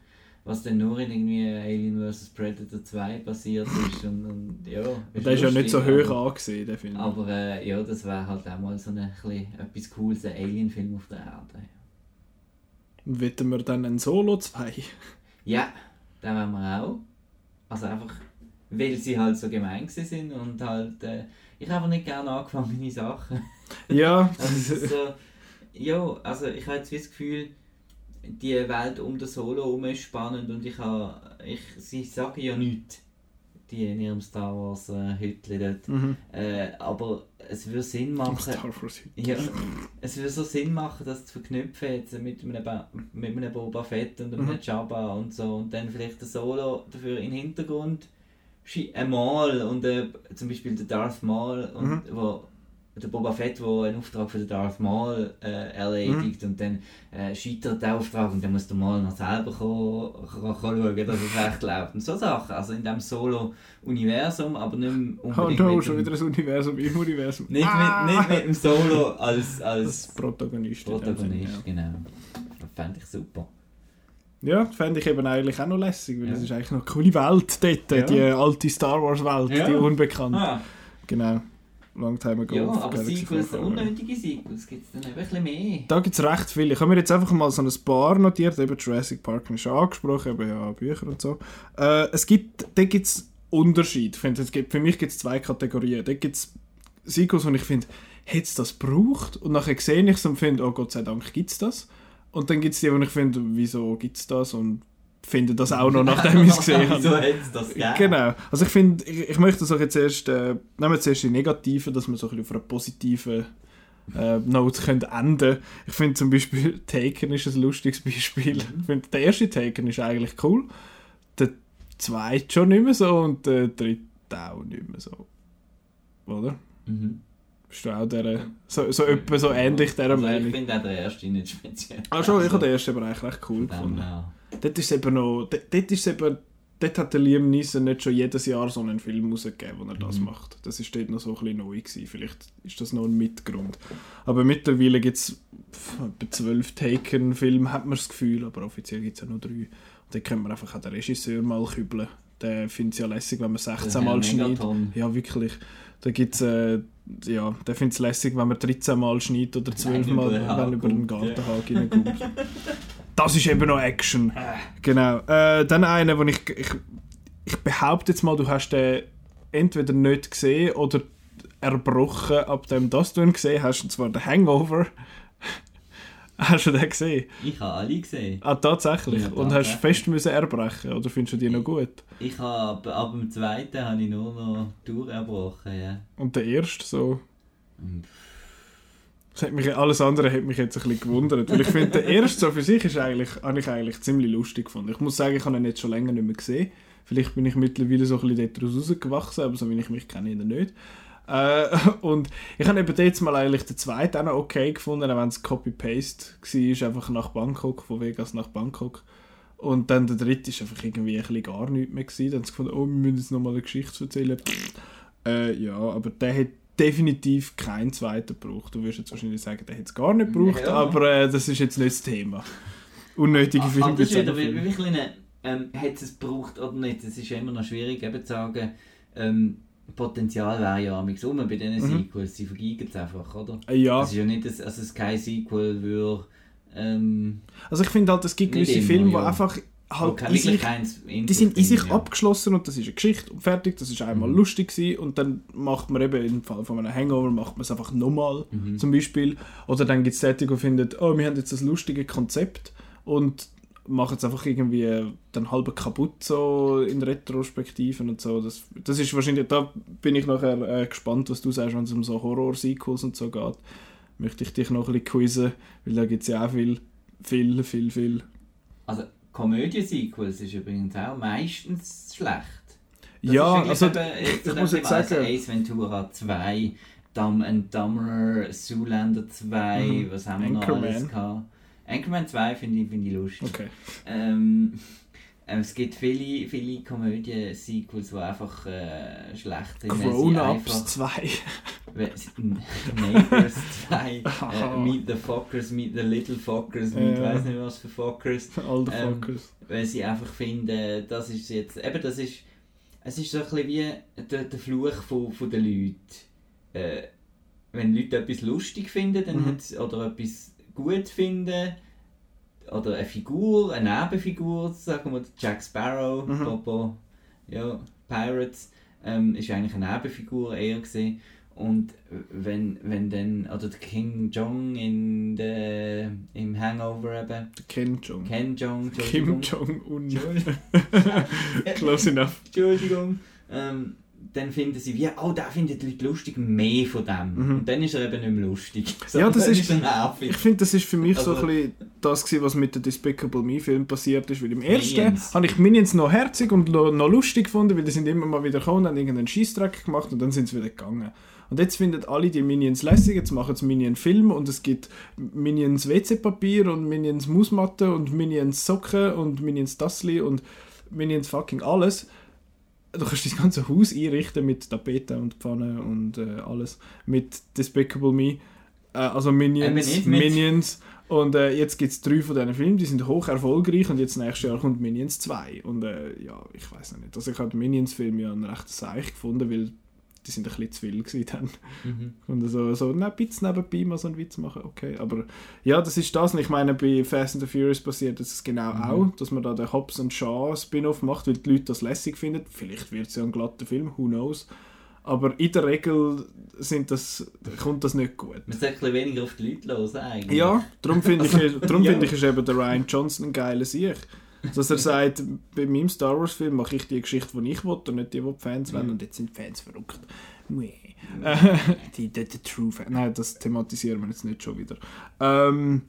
Speaker 2: Was dann nur in irgendwie Alien vs. Predator 2 passiert ist. Und, und ja,
Speaker 1: Der ist ja nicht so hoch angesehen, der Film.
Speaker 2: Aber äh, ja, das wäre halt auch mal so ein bisschen etwas Cooles, ein Alien-Film auf der Erde.
Speaker 1: Wetten wir dann ein Solo 2?
Speaker 2: Ja, den wollen wir auch. Also einfach, weil sie halt so gemein sind und halt, äh, ich habe einfach nicht gerne angefangene Sachen.
Speaker 1: ja, [laughs]
Speaker 2: Also ist so, ja, also ich habe jetzt das Gefühl, die Welt um den Solo herum ist spannend und ich habe, ich, sie sagen ja nichts, die in ihrem Star Wars äh, Hütchen dort.
Speaker 1: mhm.
Speaker 2: Äh, aber es würde Sinn machen,
Speaker 1: Star Wars.
Speaker 2: Ja, [laughs] es würde so Sinn machen, das zu verknüpfen jetzt mit einem, ba mit einem Boba Fett und einem
Speaker 1: Mhm.
Speaker 2: Jabba und so und dann vielleicht ein Solo dafür den Hintergrund einmal und äh, zum Beispiel der Darth Maul und
Speaker 1: Mhm.
Speaker 2: wo der Boba Fett, wo einen Auftrag für den Darth Maul äh, erledigt
Speaker 1: Mhm.
Speaker 2: und dann äh, scheitert der Auftrag und dann muss der Maul noch selber schauen, dass es recht läuft und so Sachen, also in diesem Solo-Universum, aber nicht mehr
Speaker 1: Oh
Speaker 2: unbedingt
Speaker 1: no,
Speaker 2: mit
Speaker 1: schon wieder ein Universum im Universum.
Speaker 2: nicht,
Speaker 1: Ah!
Speaker 2: mit, nicht mit dem Solo als, als
Speaker 1: Protagonist.
Speaker 2: Protagonist,
Speaker 1: Sinn,
Speaker 2: genau. Das fände ich super.
Speaker 1: Ja, ja fände ich eben eigentlich auch noch lässig, weil
Speaker 2: Ja.
Speaker 1: das ist eigentlich noch eine coole Welt dort,
Speaker 2: Ja.
Speaker 1: die alte Star Wars Welt,
Speaker 2: Ja.
Speaker 1: die unbekannte.
Speaker 2: Ah,
Speaker 1: Genau. Long time ago.
Speaker 2: ja, aber Sequels, unnötige Sequels, gibt es dann eben ein bisschen mehr.
Speaker 1: Da gibt es recht viele. Ich habe mir jetzt einfach mal so ein paar notiert. Eben Jurassic Park ist schon angesprochen, eben ja Bücher und so. Äh, es gibt, da gibt es Unterschied. Es gibt, für mich gibt es zwei Kategorien. Da gibt es Sequels, wo ich finde, hätte es das gebraucht? Und nachher sehe ich es und finde, oh Gott sei Dank gibt es das. Und dann gibt es die, wo ich finde, wieso gibt es das? Und finde das auch noch, [laughs] nachdem ich es gesehen habe.
Speaker 2: Wieso hätte das gegeben?
Speaker 1: Genau. Also ich finde, ich, ich möchte das auch jetzt erst, äh, nehmen wir zuerst die Negativen, dass wir so ein bisschen auf einer positiven äh, Note können enden Ich finde zum Beispiel [laughs] Taken ist ein lustiges Beispiel. Ich finde, der erste Taken ist eigentlich cool, der zweite schon nicht mehr so und der dritte auch nicht mehr so. Oder?
Speaker 2: Mhm.
Speaker 1: Bist du auch der, so, so, etwa so ähnlich dieser
Speaker 2: also Ich
Speaker 1: Meinung?
Speaker 2: finde auch den ersten nicht speziell.
Speaker 1: Ah schon, ich habe den ersten aber eigentlich recht cool gefunden.
Speaker 2: her.
Speaker 1: Dort ist eben noch, dort, dort ist eben, dort hat der Liam Neeson nicht schon jedes Jahr so einen Film rausgegeben, wo er das
Speaker 2: Mhm.
Speaker 1: macht. Das ist dort noch so ein bisschen neu gewesen. Vielleicht ist das noch ein Mitgrund. Aber mittlerweile gibt es etwa zwölf Taken-Filme, hat man das Gefühl, aber offiziell gibt es ja nur drei. Und dann können wir einfach auch den Regisseur mal kübeln. der findet es ja lässig, wenn man 16
Speaker 2: Der
Speaker 1: Mal schneidet. Ja, wirklich. Da gibt's, äh, ja, der findet es lässig, wenn man 13 Mal schneidet oder 12 Mal,
Speaker 2: über den Hag
Speaker 1: wenn über den
Speaker 2: ja.
Speaker 1: Gartenhag hineinkommt. [laughs] Das ist eben noch Action.
Speaker 2: Ah.
Speaker 1: Genau. Äh, dann einer, wo ich, ich, ich behaupte jetzt mal, du hast den entweder nicht gesehen oder erbrochen, ab dem das du ihn gesehen hast, und zwar der Hangover. [laughs] hast du den gesehen?
Speaker 2: Ich habe alle gesehen.
Speaker 1: Ah, tatsächlich?
Speaker 2: Ja,
Speaker 1: und hast fest müssen erbrechen oder findest du die noch gut?
Speaker 2: Ich habe ab dem zweiten habe ich nur noch durchgebrochen, ja.
Speaker 1: Und der erste so...
Speaker 2: Mm.
Speaker 1: Das hat mich, alles andere hat mich jetzt ein bisschen gewundert, weil ich finde, der erste so für sich ist eigentlich, habe ich eigentlich ziemlich lustig gefunden. Ich muss sagen, ich habe ihn jetzt schon länger nicht mehr gesehen. Vielleicht bin ich mittlerweile so ein bisschen daraus rausgewachsen, aber so wie ich mich kenne, ihn nicht. Äh, und ich habe eben jetzt mal eigentlich den zweiten auch noch okay gefunden, auch wenn es Copy-Paste war, einfach nach Bangkok, von Vegas nach Bangkok. Und dann der dritte ist einfach irgendwie ein bisschen gar nichts mehr gewesen. Dann haben sie gefunden, oh, wir müssen jetzt nochmal eine Geschichte erzählen. Äh, ja, aber der hat definitiv keinen zweiten gebraucht. Du wirst jetzt wahrscheinlich sagen, der hat es gar nicht gebraucht,
Speaker 2: Ja.
Speaker 1: aber äh, das ist jetzt nicht das Thema. Unnötige
Speaker 2: Ah, das ist wieder
Speaker 1: Filme.
Speaker 2: wie, wie ein kleiner, ähm, hat es gebraucht oder nicht? Es ist ja immer noch schwierig eben zu sagen, ähm, Potenzial wäre ja am um bei diesen
Speaker 1: Mhm.
Speaker 2: Sequels, sie vergeigen es einfach, oder?
Speaker 1: Äh, Ja,
Speaker 2: Es ist ja nicht, dass, also es kein Sequel würde, ähm,
Speaker 1: also ich finde halt, es gibt gewisse
Speaker 2: immer,
Speaker 1: Filme, die
Speaker 2: ja.
Speaker 1: einfach
Speaker 2: wo
Speaker 1: halt in sich die sind in sich
Speaker 2: ja.
Speaker 1: abgeschlossen und das ist eine Geschichte und fertig, das ist einmal
Speaker 2: Mhm.
Speaker 1: lustig gewesen und dann macht man eben im Fall von einem Hangover macht man es einfach nochmal
Speaker 2: Mhm.
Speaker 1: zum Beispiel oder dann gibt es Leute, die finden, oh, wir haben jetzt das lustige Konzept und machen es einfach irgendwie dann halb kaputt so in Retrospektiven und so. Das, das ist wahrscheinlich, da bin ich nachher äh, gespannt, was du sagst, wenn es um so Horror-Sequels und so geht. Möchte ich dich noch ein bisschen quizzen, weil da gibt es ja auch viel, viel, viel, viel.
Speaker 2: Also Komödie-Sequels ist übrigens auch meistens schlecht. Das
Speaker 1: ja, also
Speaker 2: eben,
Speaker 1: ich
Speaker 2: zu
Speaker 1: muss jetzt
Speaker 2: also
Speaker 1: sagen-
Speaker 2: Ace Ventura 2, Dumb and Dumber, Zoolander 2,
Speaker 1: Mhm.
Speaker 2: was haben wir noch
Speaker 1: Anchorman.
Speaker 2: alles gehabt? Anchorman 2 finde ich, find ich lustig.
Speaker 1: okay.
Speaker 2: Ähm, ähm, es gibt viele, viele Komödien-Sequels, die einfach äh, schlecht sind.
Speaker 1: Grown-Ups
Speaker 2: einfach-
Speaker 1: 2.
Speaker 2: weil sie- [laughs] Neighbors 2,
Speaker 1: Ah. [laughs]
Speaker 2: äh, Meet the Fuckers, Meet the Little Fuckers,
Speaker 1: Ja.
Speaker 2: Meet weiß nicht was für Fuckers
Speaker 1: All the
Speaker 2: Ähm,
Speaker 1: fuckers.
Speaker 2: weil sie einfach finden, das ist jetzt, eben das ist, es ist so ein bisschen wie der, der Fluch von, von den Leuten. Äh, wenn Leute etwas lustig finden dann
Speaker 1: Mhm.
Speaker 2: oder etwas gut finden, oder eine Figur, eine Nebenfigur, sagen wir Jack Sparrow,
Speaker 1: Mhm.
Speaker 2: Popo, ja, Pirates, ähm, ist eigentlich eine Nebenfigur eher gesehen. Und wenn, wenn dann, oder der King Jong in der, im Hangover eben,
Speaker 1: Ken Jong.
Speaker 2: Ken Jong,
Speaker 1: Kim. Jong-un. [laughs] Close enough.
Speaker 2: Entschuldigung. Ähm, dann finden sie, wie, oh, da finden die Leute lustig, mehr von dem.
Speaker 1: Mhm.
Speaker 2: Und dann ist er eben nicht mehr lustig.
Speaker 1: Ja, das ist-
Speaker 2: nervig.
Speaker 1: Ich finde, das ist für mich so
Speaker 2: Also-
Speaker 1: ein bisschen das, gewesen, was mit den Despicable Me-Film passiert ist. Weil im ersten
Speaker 2: Minions.
Speaker 1: habe ich Minions noch herzig und noch lustig gefunden, weil die sind immer mal wieder gekommen und haben irgendeinen Scheißdreck gemacht und dann sind sie wieder gegangen. Und jetzt finden alle die Minions lässig, jetzt machen sie Minion-Film und es gibt Minions WC-Papier und Minions Mausmatte und Minions Socken und Minions Tassli und Minions fucking alles. Du kannst das ganze Haus einrichten mit Tapeten und Pfannen und äh, alles. Mit Despicable Me. Äh, also Minions,
Speaker 2: mit-
Speaker 1: Minions. Und äh, jetzt gibt es drei von diesen Filmen, die sind hoch erfolgreich und jetzt nächstes Jahr kommt Minions 2. Und äh, ja, ich weiß noch nicht. Also ich habe Minions-Film ja einen recht seich gefunden, weil die sind ein bisschen zu viel gewesen dann.
Speaker 2: Mhm.
Speaker 1: Und so, so ein bisschen nebenbei mal so einen Witz machen, okay. Aber ja, das ist das. Und ich meine, bei Fast and the Furious passiert das genau
Speaker 2: Mhm.
Speaker 1: auch, dass man da den Hobbs und Shaw Spin-off macht, weil die Leute das lässig finden. Vielleicht wird es ja ein glatter Film, who knows. Aber in der Regel sind das, kommt das nicht gut.
Speaker 2: Man sollte ein bisschen weniger auf die Leute hören eigentlich.
Speaker 1: Ja, darum finde ich, [laughs] darum
Speaker 2: Ja.
Speaker 1: finde ich, ist eben der Ryan Johnson ein geiler Sieg. Dass er sagt, bei meinem Star Wars Film mache ich die Geschichte, die ich will und nicht die, die die Fans wollen.
Speaker 2: Mhm.
Speaker 1: Und jetzt sind die Fans verrückt. Äh, [laughs] die, die, die True Fans. Nein, das thematisieren wir jetzt nicht schon wieder. Ähm,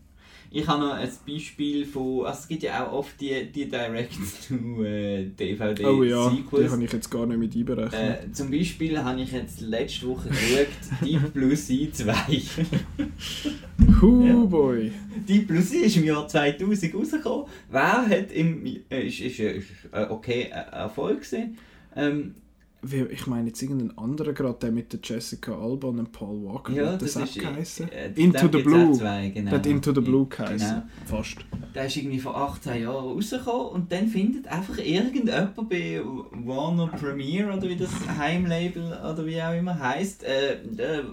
Speaker 2: Ich habe noch ein Beispiel von, also es gibt ja auch oft die, die Direct-to-DVD-Sequels. [laughs]
Speaker 1: oh ja, die habe ich jetzt gar nicht mit einberechnet.
Speaker 2: Äh, zum Beispiel habe ich jetzt letzte Woche geschaut, [laughs] Deep Blue Sea 2.
Speaker 1: Hu boy.
Speaker 2: Deep Blue Sea ist im Jahr 2000 rausgekommen. Wer hat im... Äh, ist, ist, ist äh, okay äh, Erfolg gewesen. Ähm,
Speaker 1: wie, ich meine jetzt irgendeinen anderen gerade, der mit der Jessica Alba und Paul Walker,
Speaker 2: Ja,
Speaker 1: hat
Speaker 2: das
Speaker 1: das
Speaker 2: ist...
Speaker 1: geheißen?
Speaker 2: äh,
Speaker 1: Into the Blue.
Speaker 2: Zwei, genau.
Speaker 1: Der hat Into the Blue geheißen.
Speaker 2: Genau.
Speaker 1: Fast.
Speaker 2: Der ist irgendwie vor 18 Jahren rausgekommen und dann findet einfach irgendjemand bei Warner Premiere oder wie das Heimlabel oder wie auch immer heisst, äh, äh,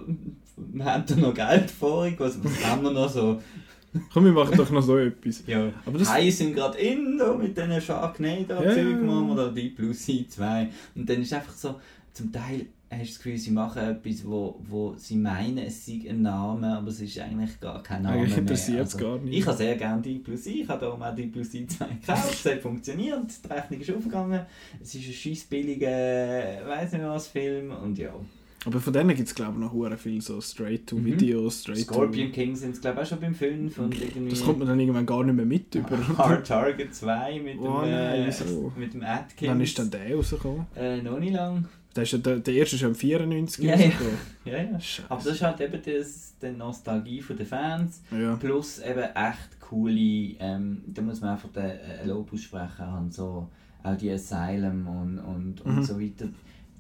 Speaker 2: wir haben da noch Geld was, was haben wir noch so?
Speaker 1: Komm, wir machen doch noch so etwas.
Speaker 2: Ja,
Speaker 1: Aber das-
Speaker 2: Hai sind gerade in da mit diesen Sharknado-Zeug
Speaker 1: ja,
Speaker 2: machen oder die Plus Sea 2 und dann ist einfach so, zum Teil hast du das Gefühl, sie machen etwas, wo, wo sie meinen, es sei ein Name, aber es ist eigentlich gar kein Name
Speaker 1: Eigentlich interessiert es
Speaker 2: Also,
Speaker 1: gar nicht.
Speaker 2: Ich habe sehr gerne die Plus I, ich habe darum auch die Plus I 2 gekauft, es hat funktioniert, die Rechnung ist aufgegangen, es ist ein scheiß billiger, weiß nicht was, Film. Und ja.
Speaker 1: Aber von denen gibt es glaube ich noch hure viel so Straight-to-Video, Straight
Speaker 2: Scorpion King sind es glaube ich auch schon beim Film von irgendwie...
Speaker 1: to... Das kommt man dann irgendwann gar nicht mehr mit über.
Speaker 2: Hard Target 2 mit
Speaker 1: Oh
Speaker 2: dem, äh,
Speaker 1: wieso?
Speaker 2: mit dem Atkins.
Speaker 1: Wann ist dann der rausgekommen?
Speaker 2: Äh, noch nicht lang.
Speaker 1: Der, ist ja, der, der erste ist ja im 94
Speaker 2: Ja, ja.
Speaker 1: rausgekommen. [laughs]
Speaker 2: Ja, ja. Aber das ist halt eben das, die Nostalgie der Fans.
Speaker 1: Ja.
Speaker 2: Plus eben echt coole, ähm, da muss man einfach den äh, Lob aussprechen, haben so auch die Asylum und, und, und
Speaker 1: Mhm.
Speaker 2: so weiter.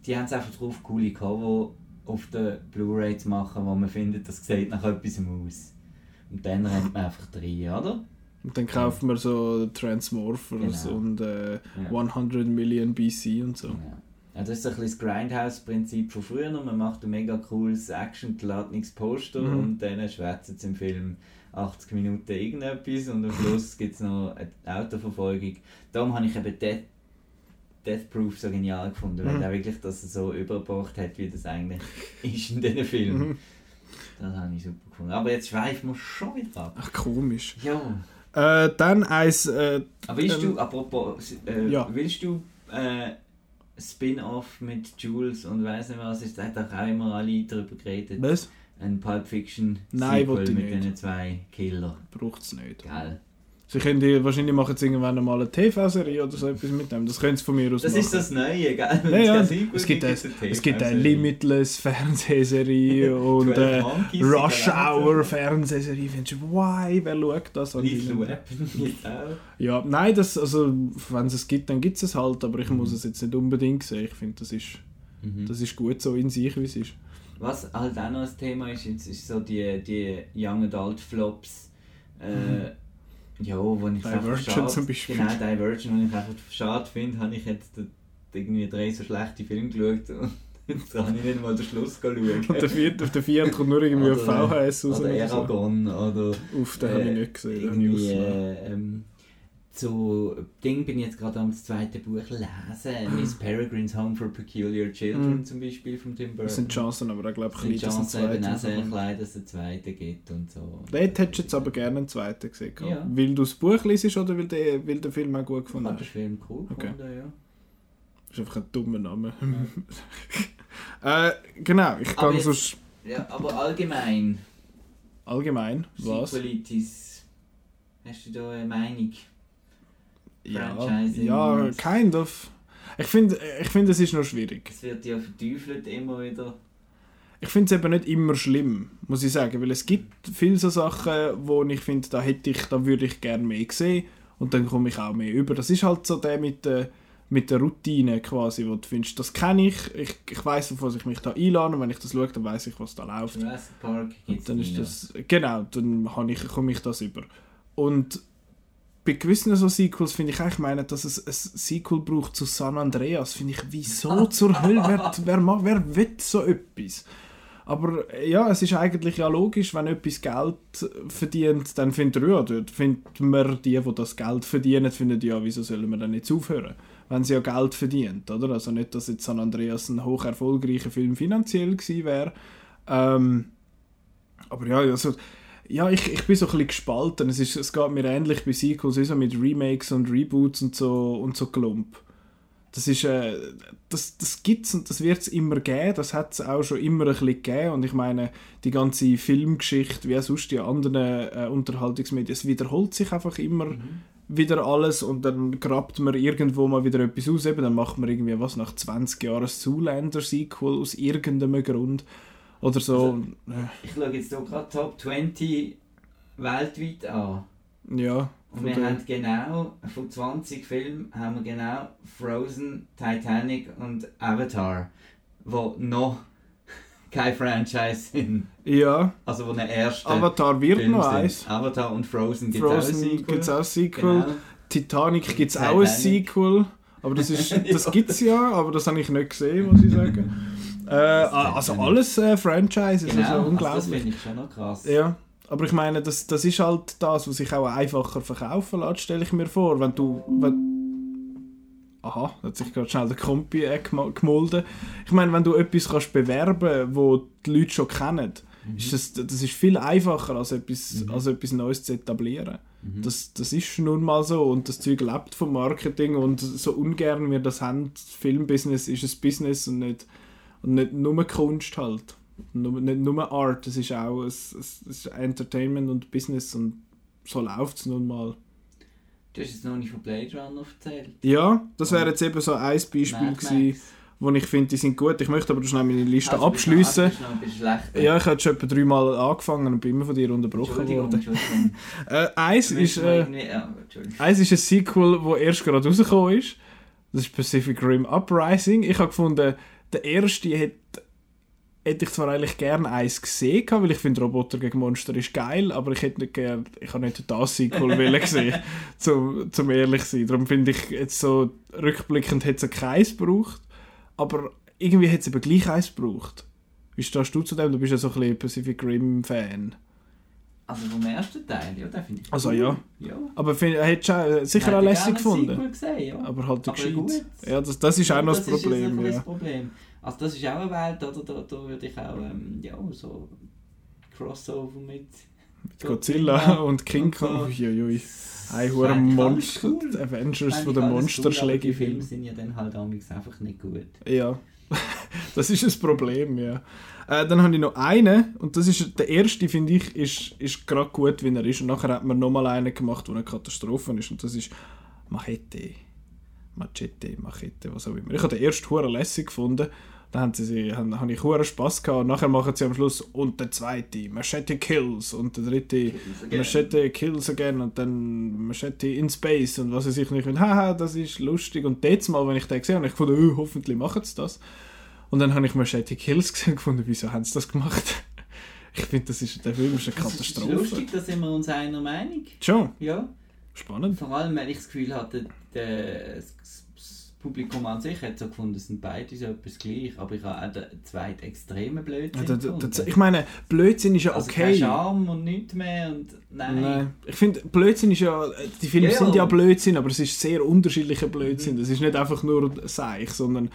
Speaker 2: Die haben es einfach drauf, coole Cover auf der Blu-ray zu machen, wo man findet, das sieht nach etwas aus. Und dann rennt man einfach rein, oder?
Speaker 1: Und dann kaufen wir so Transmorphers
Speaker 2: Genau.
Speaker 1: und äh,
Speaker 2: Ja.
Speaker 1: 100 Million BC und so.
Speaker 2: Ja. Ja, das ist so ein bisschen das Grindhouse-Prinzip von früher. noch. Man macht ein mega cooles action-geladeniges Poster
Speaker 1: Mhm.
Speaker 2: und dann schwätzen sie im Film 80 Minuten irgendetwas und am Schluss gibt es noch eine Autoverfolgung. Darum habe ich eben Death, Death Proof so genial gefunden, weil
Speaker 1: Mhm.
Speaker 2: er wirklich das so übergebracht hat, wie das eigentlich [laughs] ist in diesen Filmen.
Speaker 1: Mhm.
Speaker 2: Das habe ich super gefunden. Aber jetzt schweifen wir schon wieder ab.
Speaker 1: Ach, komisch.
Speaker 2: Ja.
Speaker 1: Äh, dann eins. Äh,
Speaker 2: Aber willst
Speaker 1: Ähm,
Speaker 2: du, apropos, äh,
Speaker 1: ja.
Speaker 2: willst du äh, Spin-off mit Jules und weiss nicht was, ist, da hat auch immer alle darüber geredet.
Speaker 1: was?
Speaker 2: Ein Pulp Fiction
Speaker 1: Nein,
Speaker 2: Sequel mit
Speaker 1: nicht.
Speaker 2: diesen zwei Killer.
Speaker 1: Braucht es nicht.
Speaker 2: Geil.
Speaker 1: Sie können die, wahrscheinlich machen sie irgendwann mal eine TV-Serie oder so etwas mit dem. Das können sie von mir aus
Speaker 2: Das
Speaker 1: machen.
Speaker 2: ist das Neue, gell?
Speaker 1: Ja, ja. Es gibt, ein, es gibt eine. Limitless Fernsehserie [laughs] und
Speaker 2: 12
Speaker 1: äh, Rush Hour. Fernsehserie. Findest du, why, wer schaut das an?
Speaker 2: Lethal Weapon auch.
Speaker 1: Ja, nein, das, also, wenn es es gibt, dann gibt es es halt, aber ich
Speaker 2: Mhm.
Speaker 1: muss es jetzt nicht unbedingt sehen. Ich finde, das ist,
Speaker 2: Mhm.
Speaker 1: das ist gut so in sich, wie es ist.
Speaker 2: Was halt auch noch ein Thema ist, ist so die, die Young Adult Flops. Äh, ja, wo ich einfach
Speaker 1: Divergent
Speaker 2: schade,
Speaker 1: zum Beispiel.
Speaker 2: Genau, Divergent, wo ich einfach schade finde, habe ich jetzt irgendwie drei so schlechte Filme geschaut und [laughs] jetzt habe ich nicht mal den Schluss schauen.
Speaker 1: Und der vierte, auf der vierten kommt nur irgendwie [laughs] auf
Speaker 2: Oder-
Speaker 1: VHS raus.
Speaker 2: Oder. Aragon oder
Speaker 1: Uff, den habe ich
Speaker 2: äh,
Speaker 1: nicht gesehen. den habe ich
Speaker 2: äh, ähm, zu Ding bin ich jetzt gerade am zweiten Buch lesen, [gasps] Miss Peregrine's Home for Peculiar Children
Speaker 1: Mhm.
Speaker 2: zum Beispiel von Tim Burton.
Speaker 1: Das sind Chancen, aber ich glaube,
Speaker 2: sind
Speaker 1: dass ein
Speaker 2: Chancen eben auch
Speaker 1: zweiter
Speaker 2: sehr klein, dass es einen zweiten gibt und so.
Speaker 1: Dort hättest du jetzt aber gerne einen zweiten gesehen.
Speaker 2: Ja.
Speaker 1: Weil du das Buch liest oder weil du weil den Film auch gut
Speaker 2: Ich
Speaker 1: gefunden
Speaker 2: fand den
Speaker 1: hast?
Speaker 2: Film cool
Speaker 1: Okay.
Speaker 2: gefunden, ja.
Speaker 1: Das ist einfach ein dummer Name. [laughs] äh, genau, ich kann sonst
Speaker 2: Ja, aber allgemein,
Speaker 1: allgemein, was?
Speaker 2: Sequelitis, hast du da eine Meinung?
Speaker 1: Ja,
Speaker 2: Franchising
Speaker 1: ja, kind of. Ich finde, ich find, es ist noch schwierig.
Speaker 2: Es wird ja verteufelt immer wieder.
Speaker 1: Ich finde es eben nicht immer schlimm, muss ich sagen, weil es gibt viele so Sachen, wo ich finde, da hätte ich, da würde ich gerne mehr sehen und dann komme ich auch mehr über. Das ist halt so der mit der, mit der Routine quasi, wo du findest, das kenne ich, ich, ich weiß auf was ich mich da einlade und wenn ich das schaue, dann weiß ich, was da läuft.
Speaker 2: Jurassic Park gibt
Speaker 1: Und dann ist das, genau, dann ich, komme ich das über. Und bei gewissen so Sequels finde ich eigentlich meine, dass es ein Sequel braucht zu San Andreas. Finde ich, wieso [laughs] zur Hölle, wer, wer, wer will so etwas? Aber ja, es ist eigentlich ja logisch, wenn etwas Geld verdient, dann findet ja, dort findet man die, die das Geld verdienen, finden ja, wieso sollen wir dann jetzt aufhören, wenn sie ja Geld verdient, oder? Also nicht, dass jetzt San Andreas ein hoch erfolgreicher Film finanziell gewesen wäre, ähm, aber ja, also, ja ich, ich bin so ein bisschen gespalten. Es, ist, es geht mir ähnlich bei Sequels, wie so mit Remakes und Reboots und so, und so Klump. Das ist, äh, das, das gibt's und das wird es immer geben, das hat es auch schon immer ein bisschen gegeben. Und ich meine, die ganze Filmgeschichte, wie auch sonst die anderen äh, Unterhaltungsmedien, es wiederholt sich einfach immer wieder alles. Und dann grabt man irgendwo mal wieder etwas aus, eben, dann macht man irgendwie was nach 20 Jahren ein Zoolander-Sequel aus irgendeinem Grund oder so.
Speaker 2: Ich schaue jetzt hier gerade Top 20 weltweit an.
Speaker 1: ja,
Speaker 2: Und wir haben genau, von 20 Filmen haben wir genau Frozen, Titanic und Avatar, wo noch [laughs] kein Franchise sind.
Speaker 1: Ja,
Speaker 2: Also wo eine erste
Speaker 1: Avatar wird
Speaker 2: Film
Speaker 1: noch eins.
Speaker 2: Avatar und Frozen gibt es auch ein
Speaker 1: Frozen
Speaker 2: Sequel.
Speaker 1: gibt es auch ein Sequel.
Speaker 2: Genau.
Speaker 1: Titanic gibt es auch ein. Sequel. Aber das, ist, [laughs] das gibt es ja, aber das habe ich nicht gesehen, muss ich sagen. [laughs] Äh, also alles äh, Franchises,
Speaker 2: Genau,
Speaker 1: also
Speaker 2: also das
Speaker 1: unglaublich.
Speaker 2: finde ich schon noch krass.
Speaker 1: Ja, aber ich meine, das, das ist halt das, was sich auch einfacher verkaufen lässt, stelle ich mir vor. Wenn du. Wenn Aha, da hat sich gerade schnell der Kompi äh, gem- gemolden. Ich meine, wenn du etwas kannst bewerben wo die Leute schon kennen, ist das, das ist viel einfacher, als etwas, als etwas Neues zu etablieren. Das, das ist nun mal so und das Zeug lebt vom Marketing und so ungern wir das haben, Filmbusiness ist ein Business und nicht, und nicht nur Kunst halt. Nur, nicht nur Art, es ist auch es es ist Entertainment und Business und so läuft es nun mal.
Speaker 2: Du hast jetzt noch nicht von Blade Runner erzählt.
Speaker 1: Ja, das wäre jetzt eben so ein Beispiel
Speaker 2: Mad
Speaker 1: gewesen, wo ich finde, die sind gut. Ich möchte aber schnell meine Liste
Speaker 2: Also, schlechter.
Speaker 1: Ja, ich habe schon etwa dreimal angefangen und bin immer von dir unterbrochen
Speaker 2: Entschuldigung,
Speaker 1: worden.
Speaker 2: Entschuldigung. [laughs]
Speaker 1: Äh, eins ist... Äh,
Speaker 2: ja, Entschuldigung.
Speaker 1: Eins ist ein Sequel, das erst gerade rausgekommen ist. Das ist Pacific Rim Uprising. Ich habe gefunden, der erste hätte, hätte ich zwar eigentlich gerne eins gesehen, weil ich finde Roboter gegen Monster ist geil, aber ich hätte nicht gern, ich habe nicht das Sequel [laughs] wollen gesehen, zum, zum ehrlich zu sein. Darum finde ich jetzt so rückblickend hätte es keins gebraucht, aber irgendwie hätte es eben gleich eins gebraucht. Wie stehst du zu dem? Du bist ja so ein bisschen Pacific Rim Fan.
Speaker 2: Also vom ersten Teil, ja, den finde ich
Speaker 1: Also
Speaker 2: cool.
Speaker 1: ja.
Speaker 2: ja.
Speaker 1: Aber find, hättest du auch sicher auch lässig gefunden.
Speaker 2: Gesehen, ja.
Speaker 1: Aber halt
Speaker 2: Aber gut.
Speaker 1: gescheites. Ja, das, das ist auch noch das
Speaker 2: Das ist
Speaker 1: Problem.
Speaker 2: bisschen
Speaker 1: Ja.
Speaker 2: das Problem. Also das ist auch eine Welt, oder? Da, da würde ich auch ähm, ja, so Crossover mit
Speaker 1: Godzilla und King
Speaker 2: und so.
Speaker 1: Kong. Uiuiui. Ein hoher Monster.
Speaker 2: cool.
Speaker 1: Avengers von den Monsterschlägen.
Speaker 2: Die Filme sind ja dann halt einfach nicht gut.
Speaker 1: Ja, [laughs] das ist ein Problem, ja. Äh, dann habe ich noch einen, und das ist der erste, finde ich, ist, ist gerade gut, wie er ist. Und nachher hat man nochmal einen gemacht, der eine Katastrophe ist, und das ist Machete. Machete, Machete, was auch immer. Ich habe den ersten hure lässig gefunden. Da haben sie, haben, habe ich hure Spass gehabt. Und nachher machen sie am Schluss und der zweite Machete Kills und der dritte Machete Kills Again und dann Machete in Space und was weiß ich nicht. Und haha, das ist lustig. Und jetzt mal, wenn ich den gesehen habe, habe ich gefunden, oh, hoffentlich machen sie das. Und dann habe ich Machete Kills [laughs] gesehen und gefunden, wieso haben sie das gemacht? [laughs] Ich finde, das ist, der Film ist eine
Speaker 2: Das ist
Speaker 1: Katastrophe.
Speaker 2: lustig, da sind wir uns einer Meinung.
Speaker 1: Schon,
Speaker 2: Ja.
Speaker 1: spannend.
Speaker 2: Vor allem, weil ich das Gefühl hatte, das, Publikum an sich hat so gefunden, es sind beide so etwas gleich. Aber ich habe auch den zweiten extremen Blödsinn
Speaker 1: Ja,
Speaker 2: gefunden.
Speaker 1: der, ich meine, Blödsinn ist ja
Speaker 2: also kein
Speaker 1: okay.
Speaker 2: Charme und nichts mehr und nein.
Speaker 1: Nein. Ich finde, Blödsinn ist ja. Die Filme
Speaker 2: Ja,
Speaker 1: sind ja Blödsinn, aber es ist sehr unterschiedlicher Blödsinn. Das ist nicht einfach nur Seich, sondern.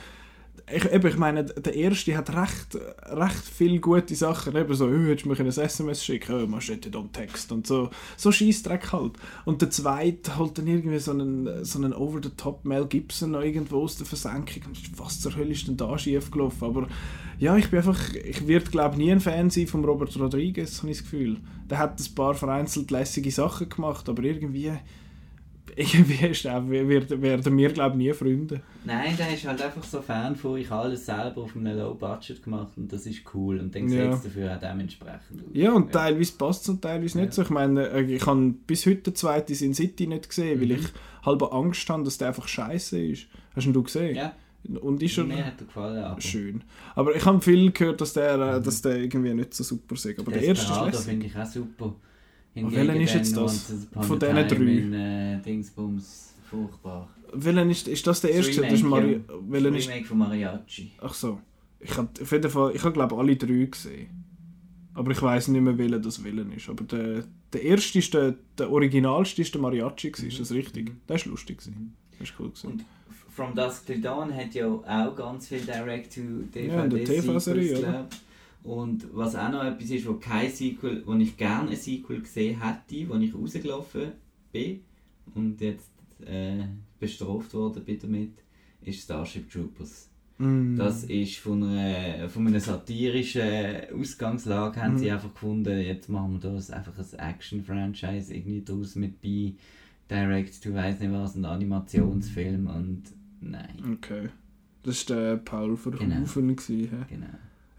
Speaker 1: Ich, eben, ich meine, der erste hat recht, recht viele gute Sachen. Eben so, oh, hättest du mir ein SMS schicken oh, Machete don't text und so. So Scheissdreck halt. Und der zweite halt dann irgendwie so einen, so einen over-the-top Mel Gibson noch irgendwo aus der Versenkung. Und Was zur Hölle ist denn da schief gelaufen? Aber ja, ich bin einfach, ich werde glaube nie ein Fan sein von Robert Rodriguez, habe ich das Gefühl. Der hat ein paar vereinzelt lässige Sachen gemacht, aber irgendwie, [laughs] irgendwie ist er, wird, werden wir glaube nie Freunde.
Speaker 2: Nein, der ist halt einfach so Fan von, ich habe alles selber auf einem Low Budget gemacht und das ist cool. Und dann sieht
Speaker 1: Ja.
Speaker 2: es dafür auch dementsprechend aus.
Speaker 1: Ja, und teilweise passt es und teilweise nicht
Speaker 2: Ja.
Speaker 1: so. Ich meine, äh, ich habe bis heute den zweiten Sin City nicht gesehen, weil
Speaker 2: Mhm.
Speaker 1: ich halber Angst habe, dass der einfach scheiße ist. Hast ihn du gesehen?
Speaker 2: Ja,
Speaker 1: Und ist er
Speaker 2: mir hat er gefallen. Aber
Speaker 1: schön. Aber ich habe viel gehört, dass der, äh, dass der irgendwie nicht so super ist. Aber der erste ist
Speaker 2: Desperado finde ich auch super.
Speaker 1: Welchen ist jetzt das? Von diesen drei?
Speaker 2: In, äh, Dingsbums, furchtbar.
Speaker 1: Welchen ist, ist das der erste? Das ist
Speaker 2: Remake,
Speaker 1: Mari
Speaker 2: ja.
Speaker 1: welchen ist
Speaker 2: Remake von Mariachi.
Speaker 1: Ach so. Ich habe auf jeden Fall, ich habe glaube alle drei gesehen. Aber ich weiß nicht mehr, welcher das Willen ist. Aber der, der erste ist der, der originalste ist der Mariachi gewesen, ist das richtig? Der ist lustig gewesen. Das ist cool gewesen.
Speaker 2: Und From Dusk Till Dawn hat ja auch ganz viel direct to
Speaker 1: Ja, TV-Serie.
Speaker 2: Und was auch noch etwas ist, wo kein Sequel, wo ich gerne ein Sequel gesehen hätte, wo ich rausgelaufen bin und jetzt äh, bestraft worden bin damit, ist Starship Troopers.
Speaker 1: Mm.
Speaker 2: Das ist von einer, von einer satirischen Ausgangslage, haben
Speaker 1: Mhm.
Speaker 2: sie einfach gefunden, jetzt machen wir das einfach ein Action-Franchise irgendwie draus mit bei Direct to weiss nicht was, ein Animationsfilm und nein,
Speaker 1: Okay. Das war der Paul Verhoeven. Genau.
Speaker 2: genau.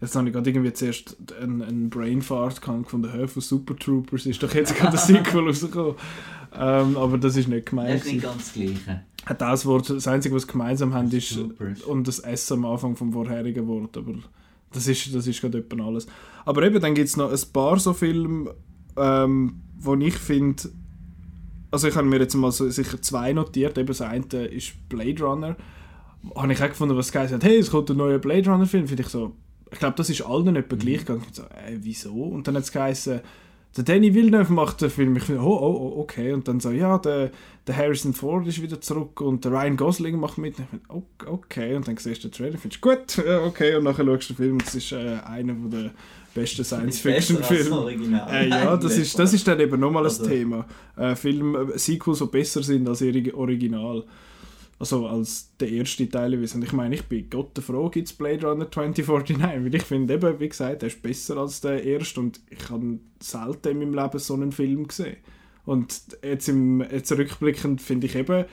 Speaker 1: Jetzt habe ich gerade irgendwie zuerst einen, einen Brainfart von der Höhe von Super Troopers. Ist doch jetzt gerade ein Sequel [laughs] rausgekommen. Ähm, aber das ist nicht gemeint.
Speaker 2: Das ist nicht ganz das Gleiche.
Speaker 1: Das Wort, das Einzige, was gemeinsam haben, ist
Speaker 2: Troopers.
Speaker 1: und das S am Anfang vom vorherigen Wort. Aber das ist, das ist gerade etwa alles. Aber eben, dann gibt es noch ein paar so Filme, ähm, wo ich finde, also ich habe mir jetzt mal so sicher zwei notiert. Eben das eine ist Blade Runner. Habe ich auch gefunden, was gesagt hat, hey, es kommt ein neuer Blade Runner Film. Finde ich so, ich glaube, das ist allen etwa gleich gegangen. Ich so, äh, wieso? Und dann hat es geheißen, der Danny Villeneuve macht den Film. Ich finde, oh, oh, oh, okay. Und dann so, ja, der, der Harrison Ford ist wieder zurück und der Ryan Gosling macht mit. Und ich finde, oh, okay. Und dann siehst du den Trailer, findest gut, [laughs] okay. Und nachher schaust du den Film und es ist äh, einer der besten Science-Fiction-Filme. Äh, ja, [laughs] das ist, das ist dann eben nochmal ein
Speaker 2: Also-
Speaker 1: Thema. Äh, Film, äh, Sequels, die besser sind als ihr Original. Also als der erste Teil. Und ich meine, ich bin Gott der Frau, gibt es Blade Runner 2049? Weil ich finde eben, wie gesagt, der ist besser als der erste und ich habe selten in meinem Leben so einen Film gesehen. Und jetzt, im, jetzt rückblickend finde ich eben,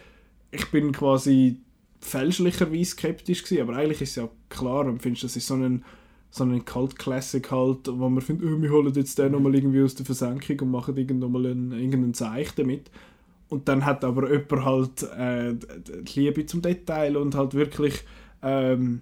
Speaker 1: ich bin quasi fälschlicherweise skeptisch gewesen, aber eigentlich ist es ja klar und findest, das ist so ein so ein Cult-Classic halt, wo man findet, oh, wir holen jetzt den nochmal irgendwie aus der Versenkung und machen irgendwann mal einen, irgendeinen Zeich damit. Und dann hat aber jemand halt äh, die Liebe zum Detail und halt wirklich ähm,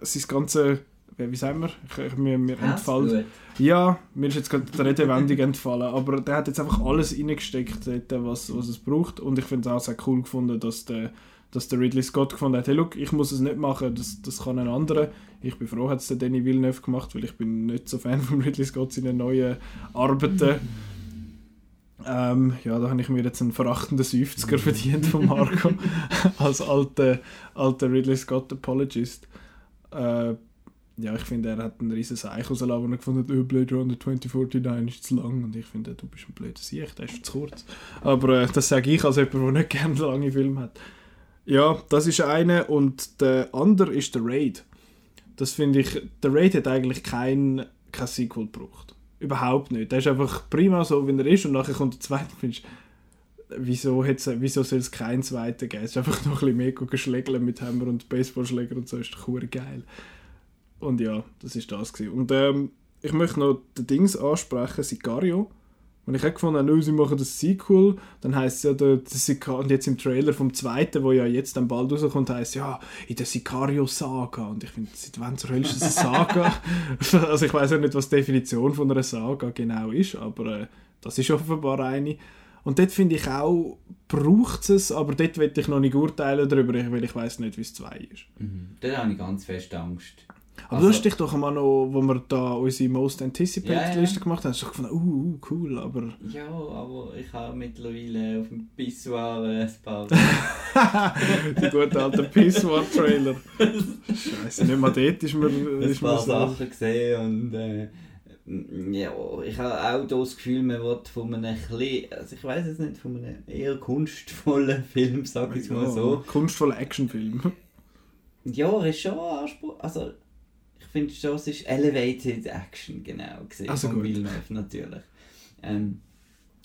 Speaker 1: sein ganze, wie wie sagen wir, ich, ich, mir, mir.
Speaker 2: Herzblut.
Speaker 1: Ja, mir ist jetzt gerade die Redewendung entfallen, aber der hat jetzt einfach alles reingesteckt, dort, was, was es braucht und ich finde es auch sehr cool gefunden, dass der, dass der Ridley Scott gefunden hat, hey look, ich muss es nicht machen, das, das kann ein anderer. Ich bin froh, hat es der Danny Villeneuve gemacht, weil ich bin nicht so Fan [laughs] von Ridley Scott seinen neuen Arbeiten. Ähm, ja, da habe ich mir jetzt einen verachtenden 50er verdient von Marco [laughs] als alter, alter Ridley Scott Apologist. Äh, ja, ich finde, er hat einen riesen Seich rausgelassen, und er gefunden hat, oh, Blade Runner 2049 ist zu lang. Und ich finde, du bist ein blöder Sieg, der ist zu kurz. Aber äh, das sage ich als jemand, der nicht gerne lange Filme hat. Ja, das ist eine. Und der andere ist der Raid. Das finde ich, der Raid hat eigentlich kein, kein Sequel gebraucht. Überhaupt nicht. Der ist einfach prima so, wie er ist. Und nachher kommt der zweite und findest, wieso, wieso soll es keinen zweiten geben? Es ist einfach noch ein bisschen mehr geschlägeln mit Hammer und Baseballschläger und so. Ist doch geil. Und ja, das ist das gewesen. Und ähm, ich möchte noch den Dings ansprechen, Sicario. Und ich habe gefunden, oh, sie machen das Sequel, dann heisst es ja, der, der und jetzt im Trailer vom zweiten, wo ja jetzt dann bald rauskommt, heisst ja, in der Sicario-Saga. Und ich finde, seit wann zur Hölle ist das eine Saga? [laughs] also ich weiß ja nicht, was die Definition von einer Saga genau ist, aber äh, das ist offenbar eine. Und dort finde ich auch, braucht es, aber dort will ich noch nicht urteilen darüber, weil ich weiß nicht, wie es zwei ist.
Speaker 2: Mhm. Da habe ich ganz fest Angst.
Speaker 1: Aber
Speaker 2: Also-
Speaker 1: du hast dich doch einmal noch, wo wir da unsere Most Anticipated
Speaker 2: Ja, ja.
Speaker 1: Liste gemacht haben, hast du doch gefunden, uh, uh, cool, aber...
Speaker 2: Ja, aber ich habe mittlerweile auf dem Pissoir ein paar... [laughs]
Speaker 1: Die gute alte Pissoir-Trailer. Scheiße, nicht mal dort ist mir,
Speaker 2: ein paar. Sachen gesehen und äh, ja, ich habe auch das Gefühl, man wird von einem bisschen, also ich weiß es nicht, von einem eher kunstvollen Film, sag ich mal so.
Speaker 1: Kunstvoller Actionfilm.
Speaker 2: Ja, er ist schon Anspruch, also finde schon, es ist Elevated Action, genau, gesehen
Speaker 1: Also
Speaker 2: von. Villeneuve natürlich. Ähm,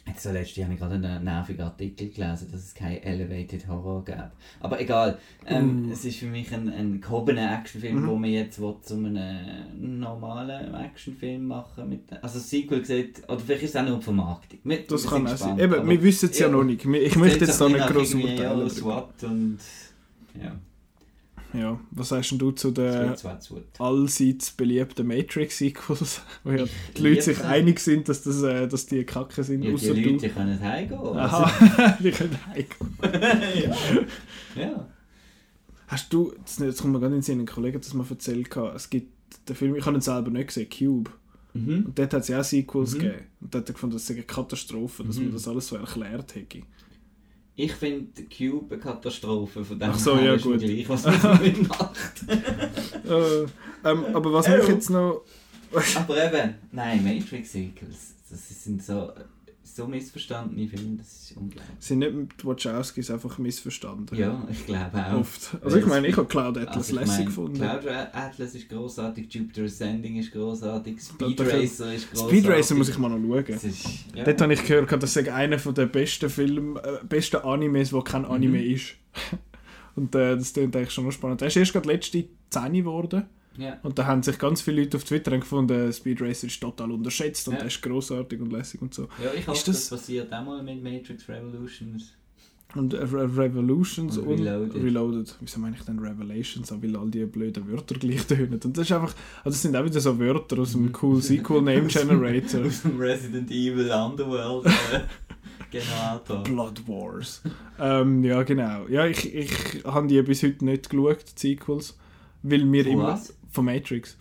Speaker 2: jetzt so letztens habe ich gerade einen nervigen Artikel gelesen, dass es kein Elevated Horror gab. Aber egal, ähm,
Speaker 1: Uh.
Speaker 2: es ist für mich ein, ein gehobener Actionfilm,
Speaker 1: Mhm.
Speaker 2: wo man jetzt will, zu einem normalen Actionfilm machen mit, also das Sequel sieht, oder vielleicht ist es auch nur Vermarktung. Wir,
Speaker 1: Das
Speaker 2: wir
Speaker 1: kann auch sein. Eben, wir wissen es ja,
Speaker 2: ja,
Speaker 1: noch nicht. Ich möchte jetzt
Speaker 2: ein
Speaker 1: nicht groß urteilen.
Speaker 2: Ja. SWAT und ja,
Speaker 1: Ja, was sagst denn du zu den allseits beliebten Matrix-Sequels? [laughs] Wo ja die Leute sich einig sind, dass, das, äh, dass die Kacke sind,
Speaker 2: Ja, die Leute
Speaker 1: du.
Speaker 2: können heimgehen. Also,
Speaker 1: Aha, die können heimgehen.
Speaker 2: ja. [laughs] [laughs] ja.
Speaker 1: Hast du, das jetzt kommt mir gerade in den Sinn, ein Kollege hat das mal erzählt, es gibt den Film, ich habe ihn selber nicht gesehen, Cube.
Speaker 2: Mhm.
Speaker 1: Und dort hat es ja auch Sequels
Speaker 2: Mhm.
Speaker 1: gegeben. Und dort hat er gefunden, das sei eine Katastrophe, dass
Speaker 2: Mhm.
Speaker 1: man das alles so erklärt hätte.
Speaker 2: Ich finde Cube eine Katastrophe, von dem
Speaker 1: Ach so, ja, gut.
Speaker 2: gleich, was man damit [laughs] macht.
Speaker 1: äh, ähm, aber was mich jetzt noch...
Speaker 2: Aber eben, nein, Matrix Sequels, das sind so, so missverstandene Filme, das ist unglaublich.
Speaker 1: sind nicht mit Wachowskis einfach missverstanden.
Speaker 2: Ja, ich glaube auch.
Speaker 1: Oft. Also ich meine, ich habe Cloud Atlas
Speaker 2: Also
Speaker 1: lässig gefunden.
Speaker 2: Cloud Atlas ist großartig, Jupiter Ascending ist großartig, Speed Racer ist großartig.
Speaker 1: Speed Racer muss ich mal noch schauen.
Speaker 2: Das ist, ja.
Speaker 1: Dort habe ich gehört, das sei einer der besten Filme, äh, besten Animes, wo kein Anime
Speaker 2: Mhm.
Speaker 1: ist. [laughs] Und äh, das klingt eigentlich schon noch spannend. Der ist erst gerade letzte 10 geworden.
Speaker 2: Ja.
Speaker 1: Und da haben sich ganz viele Leute auf Twitter gefunden, Speed Racer ist total unterschätzt und
Speaker 2: Ja.
Speaker 1: der ist grossartig und lässig und so.
Speaker 2: Ja, ich hoffe,
Speaker 1: Ist
Speaker 2: das,
Speaker 1: das-
Speaker 2: passiert auch mal mit Matrix Revolutions.
Speaker 1: Und äh, Re Revolutions
Speaker 2: Und
Speaker 1: und,
Speaker 2: Reloaded.
Speaker 1: Reloaded. Wieso meine ich denn Revelations? Auch weil all die blöden Wörter gleich tönen. Und das ist einfach, also das sind auch wieder so Wörter aus dem cool Sequel Name Generator.
Speaker 2: Aus dem Resident Evil Underworld äh, [laughs] Generator.
Speaker 1: Blood Wars. ähm, ja, genau. Ja, ich, ich habe die bis heute nicht geschaut, die Sequels. Weil mir
Speaker 2: Von
Speaker 1: immer. Von Matrix.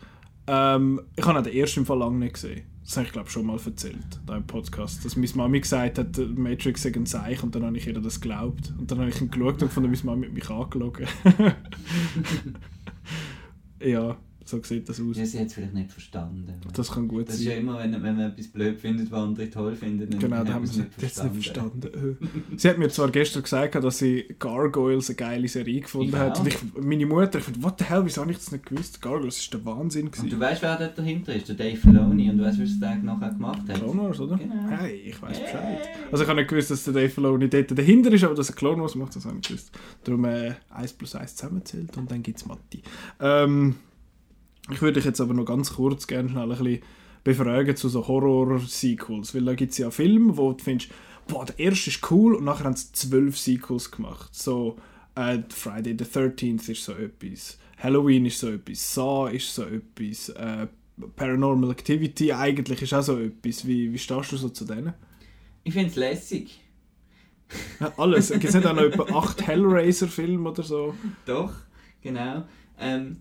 Speaker 1: Ähm, ich habe den ersten Fall lange nicht gesehen. Das habe ich glaube schon mal erzählt, da im Podcast. Dass meine Mami gesagt hat, Matrix sei ein Zeichen und dann habe ich ihr das geglaubt. Und dann habe ich ihn geschaut und gefunden, meine Mami hat mich angelogen. [laughs] ja, so sieht das aus.
Speaker 2: Ja, sie hat es vielleicht nicht verstanden.
Speaker 1: Das kann gut
Speaker 2: Das ist ja
Speaker 1: sein.
Speaker 2: immer, wenn, wenn man etwas blöd findet, was andere toll finden, dann
Speaker 1: Genau,
Speaker 2: hat
Speaker 1: da haben wir
Speaker 2: es
Speaker 1: jetzt nicht verstanden. [laughs] [laughs] sie hat mir zwar gestern gesagt, dass sie Gargoyles eine geile Serie gefunden
Speaker 2: Ich
Speaker 1: hat.
Speaker 2: auch.
Speaker 1: Und ich, meine Mutter, ich fand, what the hell, wieso habe ich das nicht gewusst? Gargoyles ist der Wahnsinn.
Speaker 2: Und du
Speaker 1: Gewesen.
Speaker 2: weißt, wer dort dahinter ist? Der Dave Filoni. Und du weißt, was der nachher gemacht hat?
Speaker 1: Clone Wars, oder?
Speaker 2: Genau.
Speaker 1: Hey, ich weiß
Speaker 2: Hey.
Speaker 1: Bescheid. Also ich habe nicht gewusst, dass der Dave Filoni dort dahinter ist, aber dass er Clone Wars macht, das habe ich nicht gewusst. Darum äh, 1 plus 1 zusammenzählt und dann gibt es Matti. Ähm, ich würde dich jetzt aber noch ganz kurz gerne schnell ein bisschen befragen zu so Horror-Sequels, weil da gibt es ja Filme, wo du findest, boah, der erste ist cool und nachher haben sie zwölf Sequels gemacht. So äh, Friday the 13th ist so etwas, Halloween ist so etwas, Saw ist so etwas, äh, Paranormal Activity eigentlich ist auch so etwas. Wie, wie stehst du so zu denen?
Speaker 2: Ich finde es lässig. [laughs]
Speaker 1: Ja, alles. Es nicht auch noch etwa acht [laughs] Hellraiser-Filme oder so?
Speaker 2: Doch, genau. Ähm,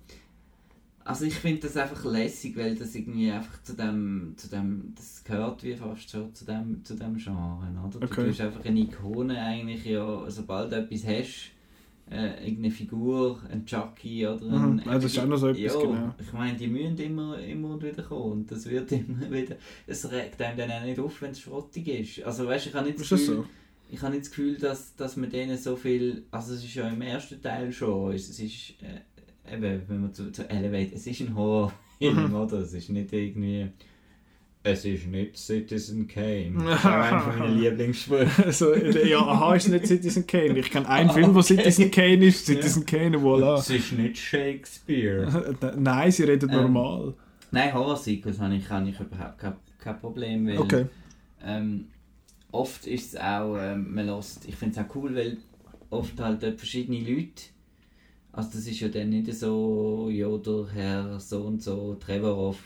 Speaker 2: also ich finde das einfach lässig, weil das irgendwie einfach zu dem, zu dem, das gehört wie fast schon zu dem, zu dem Genre, oder? Du
Speaker 1: Okay.
Speaker 2: bist einfach eine Ikone eigentlich, ja, sobald du etwas hast, äh, irgendeine Figur, ein Chucky oder ein...
Speaker 1: Mhm. Ja, das ist auch noch so etwas,
Speaker 2: ja,
Speaker 1: genau.
Speaker 2: ich meine, die müssen immer, immer und wieder kommen und das wird [laughs] immer wieder, es regt einem dann auch nicht auf, wenn es schrottig ist. Also weißt, ich habe nicht das
Speaker 1: das
Speaker 2: Gefühl,
Speaker 1: so?
Speaker 2: ich habe nicht das Gefühl, dass, dass man denen so viel. Also, es ist ja im ersten Teil schon. Es es ist. Äh, eben, wenn man zu, zu Elevate. Es ist ein Horrorfilm, [laughs]
Speaker 1: Mhm.
Speaker 2: oder? Es ist nicht irgendwie. Es ist nicht Citizen Kane. [laughs] Das ist einer von meinen Lieblingssprüchen.
Speaker 1: Also, [laughs] ja, aha, ist nicht Citizen Kane. Ich kenne einen Film, wo
Speaker 2: Okay.
Speaker 1: Citizen Kane ist. Citizen Kane, voilà.
Speaker 2: Es ist nicht Shakespeare.
Speaker 1: Nein, sie reden
Speaker 2: Ähm,
Speaker 1: normal.
Speaker 2: Nein, Horror-Sequels habe ich, habe ich überhaupt kein, kein Problem. Weil,
Speaker 1: Okay.
Speaker 2: Ähm, oft ist es auch, ähm, man lässt, ich finde es auch cool, weil oft halt verschiedene Leute, also das ist ja dann nicht so, ja, der Herr so und so, Trevorov,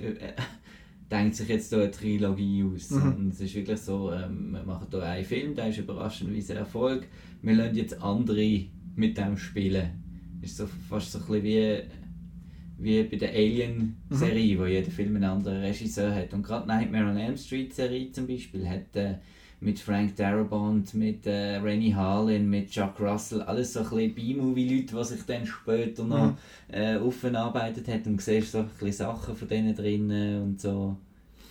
Speaker 2: äh, [laughs] denkt sich jetzt da eine Trilogie aus.
Speaker 1: Mhm.
Speaker 2: Und es ist wirklich so, ähm, wir machen hier einen Film, der ist überraschenderweise ein Erfolg, wir lassen jetzt andere mit dem spielen. Ist so fast so ein bisschen wie wie bei der Alien-Serie, wo jeder Film einen anderen Regisseur hat. Und gerade Nightmare on Elm Street-Serie zum Beispiel hat äh, mit Frank Darabont, mit äh, Rennie Harlin, mit Chuck Russell, alles so ein bisschen B-Movie-Leute, die sich dann später noch
Speaker 1: Mhm.
Speaker 2: äh, aufgearbeitet hat und siehst so ein bisschen Sachen von denen drin und so.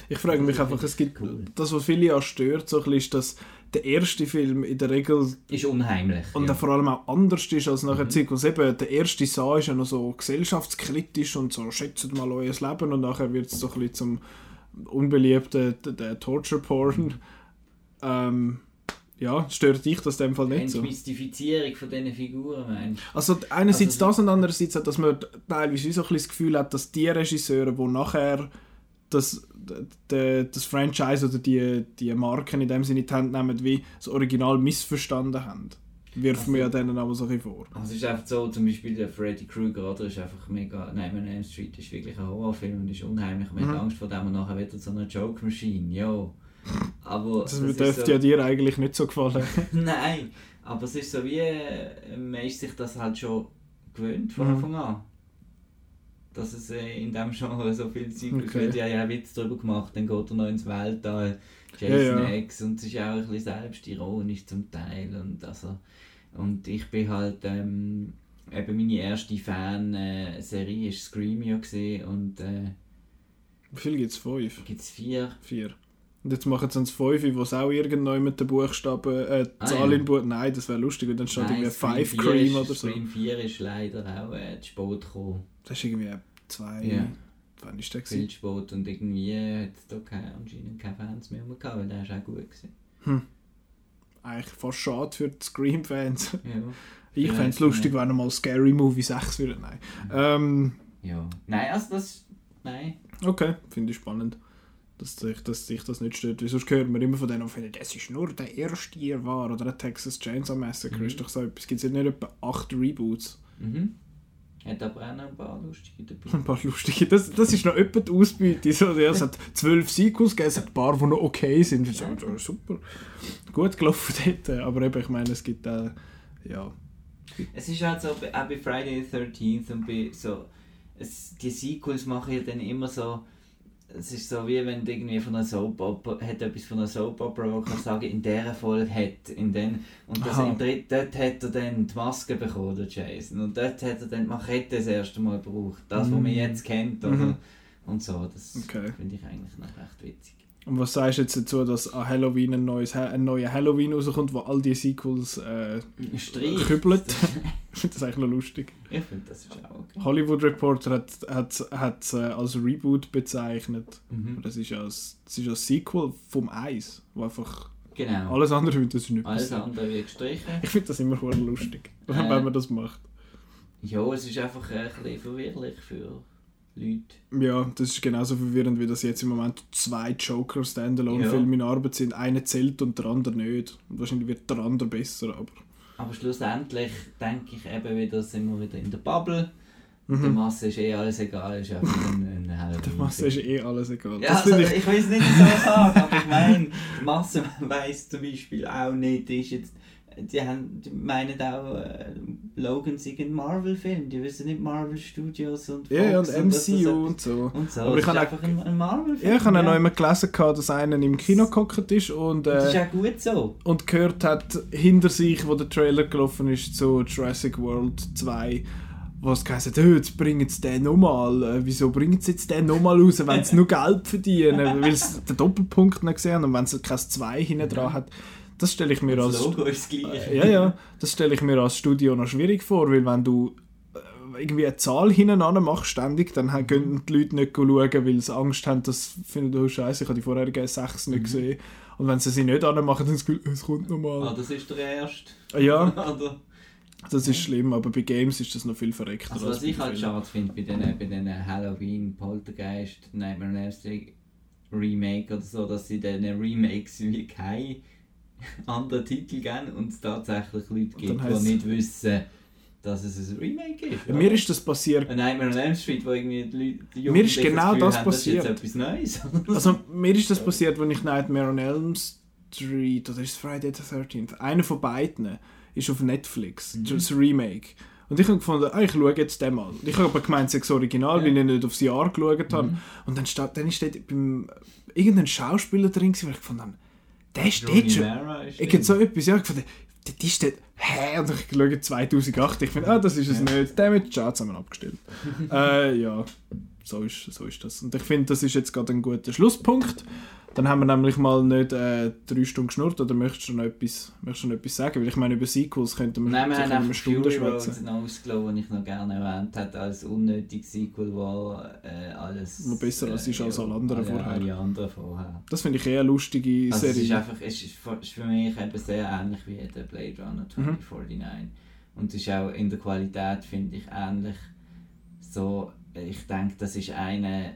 Speaker 1: Ich frage mich einfach, es gibt
Speaker 2: cool.
Speaker 1: das, was viele ja stört, so ein bisschen, ist, dass der erste Film in der Regel
Speaker 2: Ist unheimlich.
Speaker 1: und
Speaker 2: ja.
Speaker 1: vor allem auch anders ist als nachher
Speaker 2: Mhm.
Speaker 1: Sequels. Eben, der erste Saw ist ja noch so gesellschaftskritisch und so, schätzt mal euer Leben und nachher wird es so ein bisschen zum unbeliebten der, der Torture-Porn. Ähm, ja, stört dich das in dem Fall nicht so?
Speaker 2: Entmystifizierung von diesen Figuren, meinst
Speaker 1: Also einerseits
Speaker 2: Also-
Speaker 1: das und andererseits auch, dass man teilweise so ein bisschen das Gefühl hat, dass die Regisseure, die nachher das, d- das Franchise oder die, die Marken in dem Sinne in die Hand nehmen, wie das Original missverstanden haben. Wirft
Speaker 2: Also-
Speaker 1: mir ja denen aber so ein bisschen vor.
Speaker 2: du? Also es ist einfach so, zum Beispiel der Freddy Krueger, oder, ist einfach mega, Nightmare on Elm Street ist wirklich ein Horrorfilm und ist unheimlich, man
Speaker 1: Mhm.
Speaker 2: hat Angst vor dem und nachher wird er so eine Joke-Machine, ja. Aber
Speaker 1: Das,
Speaker 2: ist
Speaker 1: dürfte
Speaker 2: so,
Speaker 1: ja dir eigentlich nicht so gefallen. [laughs]
Speaker 2: Nein, aber es ist so wie, äh, man ist sich das halt schon gewöhnt von
Speaker 1: Mhm.
Speaker 2: Anfang an. Dass es äh, in diesem Genre so viel Sequels
Speaker 1: Okay.
Speaker 2: wird ja ja Witz darüber gemacht, dann geht er noch ins Weltall,
Speaker 1: Ja,
Speaker 2: Jason
Speaker 1: ja.
Speaker 2: X und es ist auch ein bisschen selbstironisch zum Teil und also und ich bin halt ähm, eben meine erste Fan-Serie ist Scream ja gesehen und äh,
Speaker 1: Wie viel gibt es? Fünf?
Speaker 2: gibt es vier
Speaker 1: Vier. Und jetzt machen sie uns fünf, wo es auch irgendwann mit den Buchstaben, äh,
Speaker 2: Ah,
Speaker 1: Zahl in Buch. Nein, das wäre lustig, und dann steht
Speaker 2: Nein,
Speaker 1: irgendwie Five
Speaker 2: 4
Speaker 1: Cream
Speaker 2: ist,
Speaker 1: oder so.
Speaker 2: Scream 4 ist leider auch äh, zu spät gekommen.
Speaker 1: Das ist irgendwie zwei.
Speaker 2: Ja.
Speaker 1: Wann ist der?
Speaker 2: viel
Speaker 1: gewesen?
Speaker 2: Sport und irgendwie hat es da keine, anscheinend keine Fans mehr gehabt, weil der ist auch gut gewesen.
Speaker 1: Eigentlich fast schade für die Scream-Fans.
Speaker 2: Ja. [laughs]
Speaker 1: Ich fände es lustig, wenn mal Scary Movie 6 würde. Nein. Ähm,
Speaker 2: Ja. Nein, also das. Nein.
Speaker 1: Okay, finde ich spannend. Dass sich, dass sich das nicht stört. Sonst hört man immer von denen, die das ist nur der erste Jahr war oder ein Texas Chainsaw Massacre.
Speaker 2: Mhm.
Speaker 1: Ist doch so etwas. Gibt es nicht etwa acht Reboots?
Speaker 2: Mhm. Hat aber auch noch ein paar lustige dabei. [laughs]
Speaker 1: Ein paar lustige. Das, das ist noch etwa die Ausbeute. So, ja, es hat zwölf Sequels gegeben, es hat ein paar, die noch okay sind. So, super. Gut gelaufen dort. Aber eben, ich meine, es gibt auch. ja.
Speaker 2: Es ist halt so, auch bei Friday the 13th und bei so. Es, die Sequels machen ja dann immer so. Es ist so wie wenn du irgendwie von einer Soap Opera, hat etwas von einer Soap Opera, wo du kannst sagen, in dieser Folge hat, in den, und das
Speaker 1: Aha.
Speaker 2: im dritten, dort hat er dann die Maske bekommen, der Jason, und dort hat er dann die Machete das erste Mal gebraucht, das, was man
Speaker 1: Mhm.
Speaker 2: jetzt kennt, oder,
Speaker 1: Mhm.
Speaker 2: und so, das
Speaker 1: Okay.
Speaker 2: finde ich eigentlich noch recht witzig.
Speaker 1: Und was sagst du jetzt dazu, dass an Halloween ein, neues, ein neuer Halloween rauskommt, wo all die Sequels äh, kübelt? [laughs] ich finde das eigentlich noch lustig.
Speaker 2: Ich finde, das ist auch okay.
Speaker 1: Hollywood Reporter hat es hat, äh, als Reboot bezeichnet.
Speaker 2: Mhm.
Speaker 1: Das ist ja das, das ist ja das Sequel vom Eis, wo einfach
Speaker 2: Genau.
Speaker 1: alles andere das ist nicht
Speaker 2: Alles
Speaker 1: passiert.
Speaker 2: andere wird gestrichen.
Speaker 1: Ich finde das immer lustig, [laughs]
Speaker 2: Äh.
Speaker 1: wenn man das macht.
Speaker 2: Ja, es ist einfach ein bisschen verwirrlich für Leute.
Speaker 1: Ja, das ist genauso verwirrend, wie das jetzt im Moment zwei Joker Standalone-Filme in Arbeit sind. Einer zählt und der andere nicht. Und wahrscheinlich wird der andere besser, aber...
Speaker 2: Aber schlussendlich denke ich eben wieder, sind wir wieder in der Bubble. Der
Speaker 1: Mhm.
Speaker 2: Masse ist eh alles egal, ist einfach ein, ein Halloween. [laughs]
Speaker 1: Der Masse ist eh alles egal.
Speaker 2: Ja, also, ich,
Speaker 1: ich...
Speaker 2: will es nicht so sagen, aber ich meine, die Masse [laughs] weiss zum Beispiel auch nicht, ist jetzt, die, haben, die meinen auch, äh, Logan sei ein Marvel-Film, die wissen nicht Marvel Studios und Fox
Speaker 1: Ja, und
Speaker 2: das
Speaker 1: MCU und so.
Speaker 2: und so.
Speaker 1: Aber ich habe
Speaker 2: einfach ein, ein Marvel-Film.
Speaker 1: Ja, ich habe ja noch immer gelesen, gehabt, dass einer im Kino gehockt ist und,
Speaker 2: Das ist
Speaker 1: äh,
Speaker 2: auch gut so.
Speaker 1: und gehört hat, hinter sich, wo der Trailer gelaufen ist zu Jurassic World 2, wo es geheißen hat, «Oh, jetzt bringen sie den nochmal. Äh, wieso bringen sie jetzt den nochmal raus, wenn sie [laughs] nur Geld verdienen? Weil sie den Doppelpunkt nicht gesehen haben und wenn es kein 2 hinten dran hat. Das stelle ich mir
Speaker 2: Das
Speaker 1: als...
Speaker 2: Logo ist das gleiche.
Speaker 1: Äh, Ja, ja, das stelle ich mir als Studio noch schwierig vor, weil wenn du äh, irgendwie eine Zahl hinten machst ständig, dann gehen die Leute nicht schauen, weil sie Angst haben, dass finden, oh Scheiße, ich habe die vorherigen sechs nicht gesehen. Und wenn sie sie nicht anmachen, dann Gefühl, es kommt
Speaker 2: Ah,
Speaker 1: nochmal.
Speaker 2: das ist der erste.
Speaker 1: Ja, [laughs]
Speaker 2: Oder?
Speaker 1: das ist schlimm, aber bei Games ist das noch viel verreckter.
Speaker 2: Also
Speaker 1: als
Speaker 2: was
Speaker 1: bei
Speaker 2: ich halt schade finde bei diesen bei den Halloween, Poltergeist, Nightmare on Elm Street Remake oder so, dass sie diesen Remakes wie keine [laughs] anderen Titel geben und es tatsächlich Leute gibt, die nicht wissen, dass es ein Remake ist.
Speaker 1: Ja, mir ist das passiert
Speaker 2: Ein Nightmare on Elm Street, wo irgendwie die Leute, die
Speaker 1: Mir ist genau
Speaker 2: Gefühl
Speaker 1: das
Speaker 2: haben, ist jetzt
Speaker 1: passiert.
Speaker 2: etwas Neues. [laughs]
Speaker 1: Also mir ist das passiert, wenn ich Nightmare on Elm Street oder ist es Friday the 13th? Einer von beiden ist auf Netflix,
Speaker 2: Mhm.
Speaker 1: das Remake. Und ich habe gefunden, ah, ich schaue jetzt den mal. Und Ich habe aber gemeint, es das Original,
Speaker 2: Ja.
Speaker 1: weil ich nicht aufs Jahr geschaut habe.
Speaker 2: Mhm.
Speaker 1: Und dann steht, dann ist dort beim, irgendein Schauspieler drin, wo ich gefunden habe, der dort schon. Ich habe so etwas, ja, gefunden, der ist dort, hä? Und ich schaue 2008, ich finde, ah, das ist es
Speaker 2: Ja.
Speaker 1: nicht. Damit Chat haben wir abgestellt. [laughs] äh, ja, so ist, so ist das. Und ich finde, das ist jetzt gerade ein guter Schlusspunkt. Dann haben wir nämlich mal nicht äh, drei Stunden geschnurrt, oder möchtest du noch etwas, möchtest du noch etwas sagen? Weil ich meine, über Sequels könnten wir
Speaker 2: Nein, wir haben
Speaker 1: eine Stunde schwätzen.
Speaker 2: noch ausgelassen, ich noch gerne erwähnt habe, als unnötiges Sequel, wo äh, alles...
Speaker 1: Noch besser als ist als alle anderen
Speaker 2: alle,
Speaker 1: vorher.
Speaker 2: Alle anderen vorher.
Speaker 1: Das finde ich eher eine lustige
Speaker 2: Also es ist
Speaker 1: Serie.
Speaker 2: einfach, es ist für, mich eben sehr ähnlich wie der Blade Runner
Speaker 1: Mhm.
Speaker 2: 2049. Und es ist auch in der Qualität, finde ich, ähnlich. So, ich denke, das ist eine...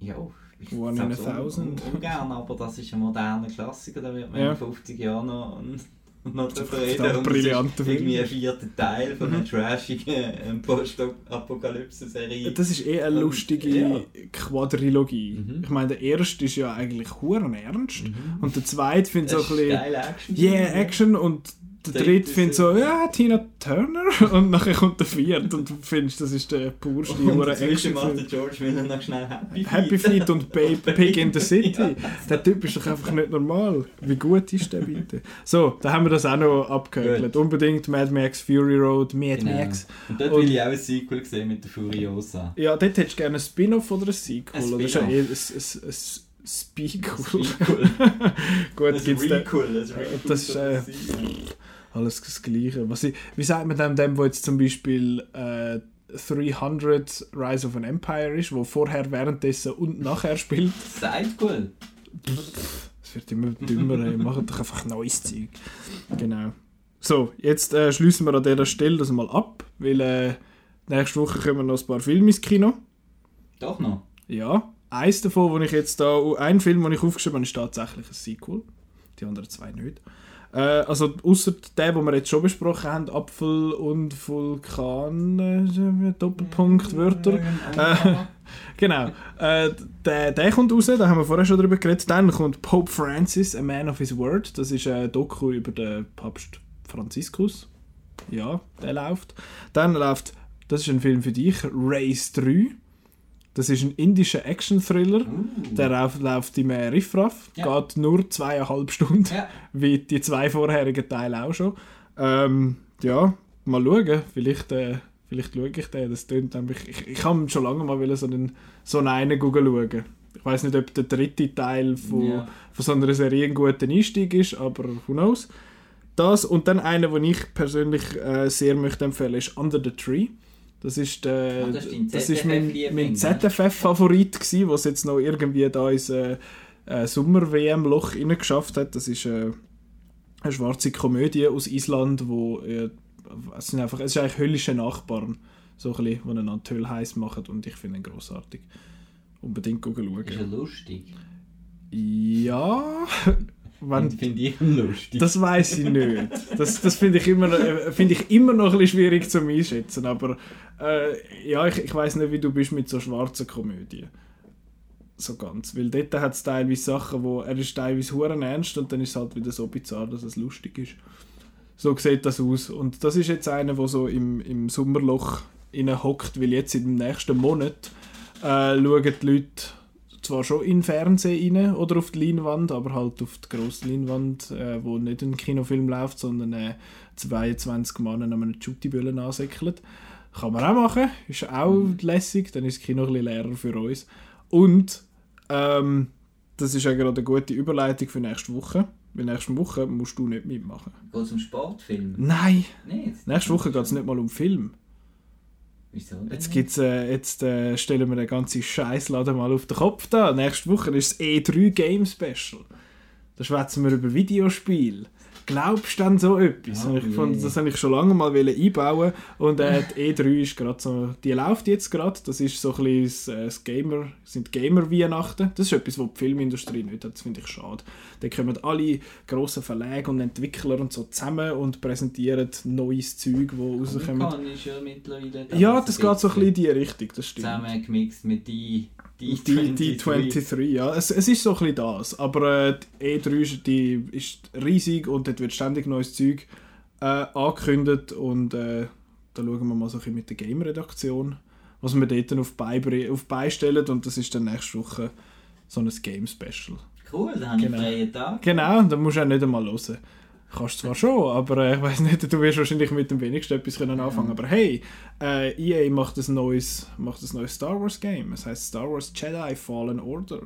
Speaker 2: Ja,
Speaker 1: One in a thousand.
Speaker 2: un- Ungern, aber das ist ein moderner Klassiker, da wird man
Speaker 1: Ja.
Speaker 2: in 50 Jahren noch, noch drüber reden. Und es ist irgendwie ein vierter Teil von einer
Speaker 1: Mhm.
Speaker 2: trashigen ähm, Post-Apokalypse-Serie.
Speaker 1: Das ist eh eine lustige
Speaker 2: ja.
Speaker 1: Quadrilogie.
Speaker 2: Mhm.
Speaker 1: Ich meine, der erste ist ja eigentlich huren ernst.
Speaker 2: Mhm.
Speaker 1: Und der zweite findet so ein bisschen...
Speaker 2: Action.
Speaker 1: Yeah, Action und der dritte findet so, ja, Tina Turner [laughs] und nachher kommt der vierte und du findest, das ist der purste
Speaker 2: Und
Speaker 1: hure
Speaker 2: dazwischen macht der
Speaker 1: Action.
Speaker 2: George Miller noch schnell Happy Feet.
Speaker 1: Happy Feet und [laughs] Babe, Pig in the City.
Speaker 2: Ja.
Speaker 1: Der Typ ist doch einfach nicht normal. Wie gut ist der bitte? So, da haben wir das auch noch abgehökelt. Unbedingt Mad Max Fury Road, Mad
Speaker 2: Genau.
Speaker 1: Max.
Speaker 2: Und dort
Speaker 1: Und-
Speaker 2: will ich auch ein Sequel sehen mit der Furiosa.
Speaker 1: Ja, dort hättest du gerne ein Spin-off oder ein Sequel.
Speaker 2: Ein
Speaker 1: oder ist eh ein, ein, ein, Speakul. [laughs] Gut, gibt's da Das ist, äh. Alles das Gleiche. Was ich, wie sagt man dem, dem, wo jetzt zum Beispiel äh, 300 Rise of an Empire ist, wo vorher, währenddessen und nachher spielt? [laughs]
Speaker 2: Sidequel.
Speaker 1: Es wird immer dümmer, ey. Macht doch einfach neues Zeug. Genau. So, jetzt äh, schließen wir an dieser Stelle das mal ab, weil äh, Nächste Woche kommen noch ein paar Filme ins Kino.
Speaker 2: Doch noch.
Speaker 1: Ja, eins davon, wo ich jetzt da, ein Film, den ich aufgeschrieben habe, ist tatsächlich ein Sequel. Die anderen zwei nicht. Äh, also außer der, den wir jetzt schon besprochen haben, Apfel und Vulkan, äh, Doppelpunkt, Wörter. Äh, [laughs] genau. Äh, der, der kommt raus, da haben wir vorher schon drüber geredet. Dann kommt Pope Francis, A Man of His Word. Das ist ein Doku über den Papst Franziskus. Ja, der läuft. Dann läuft, das ist ein Film für dich, Race 3. Das ist ein indischer Action-Thriller. Der läuft, läuft im Riffraff.
Speaker 2: Ja.
Speaker 1: Geht nur zweieinhalb Stunden.
Speaker 2: Ja. [laughs]
Speaker 1: Wie die zwei vorherigen Teile auch schon. Ähm, ja, mal schauen. Vielleicht, äh, vielleicht schaue ich den. Das tönt nämlich... Ich, ich habe schon lange mal so einen, so einen einen schauen. Ich weiß nicht, ob der dritte Teil von,
Speaker 2: Ja.
Speaker 1: von so einer Serie ein guter Einstieg ist, aber who knows. Das und dann einer, den ich persönlich äh, sehr möchte empfehlen, ist Under the Tree. Das ist, der,
Speaker 2: Ah, das ist
Speaker 1: das ist mein, mein
Speaker 2: ne?
Speaker 1: ZFF-Favorit gsi, was jetzt noch irgendwie da ins äh, äh, Sommer-WM-Loch geschafft hat. Das ist äh, eine schwarze Komödie aus Island, wo äh, es sind einfach, es ist eigentlich höllische Nachbarn, so ein bisschen, die einander die Hölle heiß machen und ich finde ihn grossartig. Unbedingt schauen.
Speaker 2: Ist er lustig?
Speaker 1: Ja, wenn,
Speaker 2: Finde ich lustig.
Speaker 1: das weiß ich nicht. Das, das finde ich, immer, äh, finde ich immer noch ein bisschen schwierig zu einschätzen. Aber äh, ja, ich, ich weiß nicht, wie du bist mit so schwarzen Komödien. So ganz. Weil dort hat es teilweise Sachen, wo er ist teilweise huren ernst und dann ist es halt wieder so bizarr, dass es lustig ist. So sieht das aus. Und das ist jetzt einer, der so im, im Sommerloch hockt, weil jetzt im nächsten Monat äh, schauen die Leute zwar schon in den Fernsehen rein oder auf die Leinwand, aber halt auf die grosse Leinwand, äh, wo nicht ein Kinofilm läuft, sondern äh, 22 Mann an einem Shooty-Böllen ansäckeln. Kann man auch machen, ist auch lässig, dann ist das Kino ein bisschen leerer für uns. Und ähm, das ist ja gerade eine gute Überleitung für nächste Woche, weil nächste Woche musst du nicht mitmachen.
Speaker 2: Geht es um Sportfilm?
Speaker 1: Nein,
Speaker 2: Nicht?
Speaker 1: nächste Woche geht es nicht mal um Film.
Speaker 2: Wieso denn
Speaker 1: Jetzt, gibt's, äh, jetzt äh, stellen wir den ganzen Scheißladen mal auf den Kopf da. Nächste Woche ist das E3 Game Special. Da schwätzen wir über Videospiele. Glaubst du denn so etwas?
Speaker 2: Oh
Speaker 1: Und ich fand, das habe ich schon lange mal wollen einbauen und äh, die E3 ist gerade so, die läuft jetzt gerade. Das ist so ein bisschen das, äh, das Gamer, sind Gamer-Weihnachten. Das ist etwas, was die Filmindustrie nicht hat. Das finde ich schade. Da kommen alle grossen Verlage und Entwickler und so zusammen und präsentieren neues Zeug, das rauskommt.
Speaker 2: Ja.
Speaker 1: Ja,
Speaker 2: Also
Speaker 1: das geht so ein bisschen in die Richtung, das stimmt.
Speaker 2: Zusammengemixt mit die, die,
Speaker 1: Die, die 23, ja. Es, es ist so ein bisschen das. Aber äh, die E3 ist, die ist riesig und dort wird ständig neues Zeug äh, angekündigt. Und äh, da schauen wir mal so ein bisschen mit der Game-Redaktion, was wir dort dann auf Beibri- auf beistellen. Und das ist dann nächste Woche so ein Game-Special.
Speaker 2: Cool, da habe ich
Speaker 1: Genau.
Speaker 2: freien Tag.
Speaker 1: Genau, und da musst du auch nicht einmal hören. Kannst zwar schon, aber äh, ich weiß nicht, du wirst wahrscheinlich mit dem wenigsten etwas können anfangen. Aber hey, äh, EA macht ein neues, macht ein neues Star Wars Game. Es heißt Star Wars Jedi Fallen Order.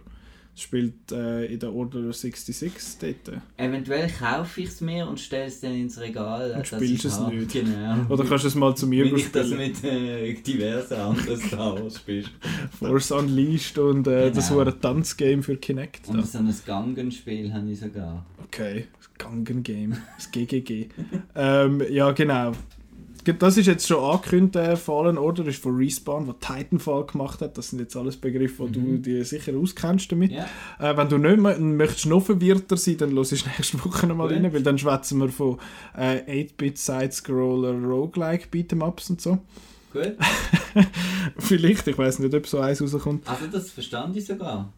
Speaker 1: Es spielt äh, in der Order 66 dort.
Speaker 2: Eventuell kaufe ich es mir und stelle es dann ins Regal. dass
Speaker 1: spielst
Speaker 2: ich
Speaker 1: es
Speaker 2: habe.
Speaker 1: nicht.
Speaker 2: Genau.
Speaker 1: Oder kannst du es mal zu mir
Speaker 2: Wenn ich das mit äh, diversen anderen Star Wars spiele.
Speaker 1: Force Unleashed und äh, das
Speaker 2: Genau.
Speaker 1: war ein Tanzgame für Kinect. Da.
Speaker 2: Und so ein Gangenspiel habe ich sogar.
Speaker 1: Okay, das Gangen Game, [laughs] das GGG. ähm, ja, genau. Das ist jetzt schon angekündigt, äh, Fallen Order ist von Respawn, der Titanfall gemacht hat. Das sind jetzt alles Begriffe, wo du dir sicher auskennst damit.
Speaker 2: Ja.
Speaker 1: Äh, wenn du nicht mehr, möchtest noch verwirrter sein, dann los ich [laughs] nächste Woche nochmal
Speaker 2: Gut.
Speaker 1: rein, weil dann schwätzen wir von äh, 8-Bit Side-Scroller Roguelike Beat'em-Ups und so.
Speaker 2: Gut. [laughs]
Speaker 1: Vielleicht, ich weiß nicht, ob so eins rauskommt.
Speaker 2: Also das verstand ich sogar.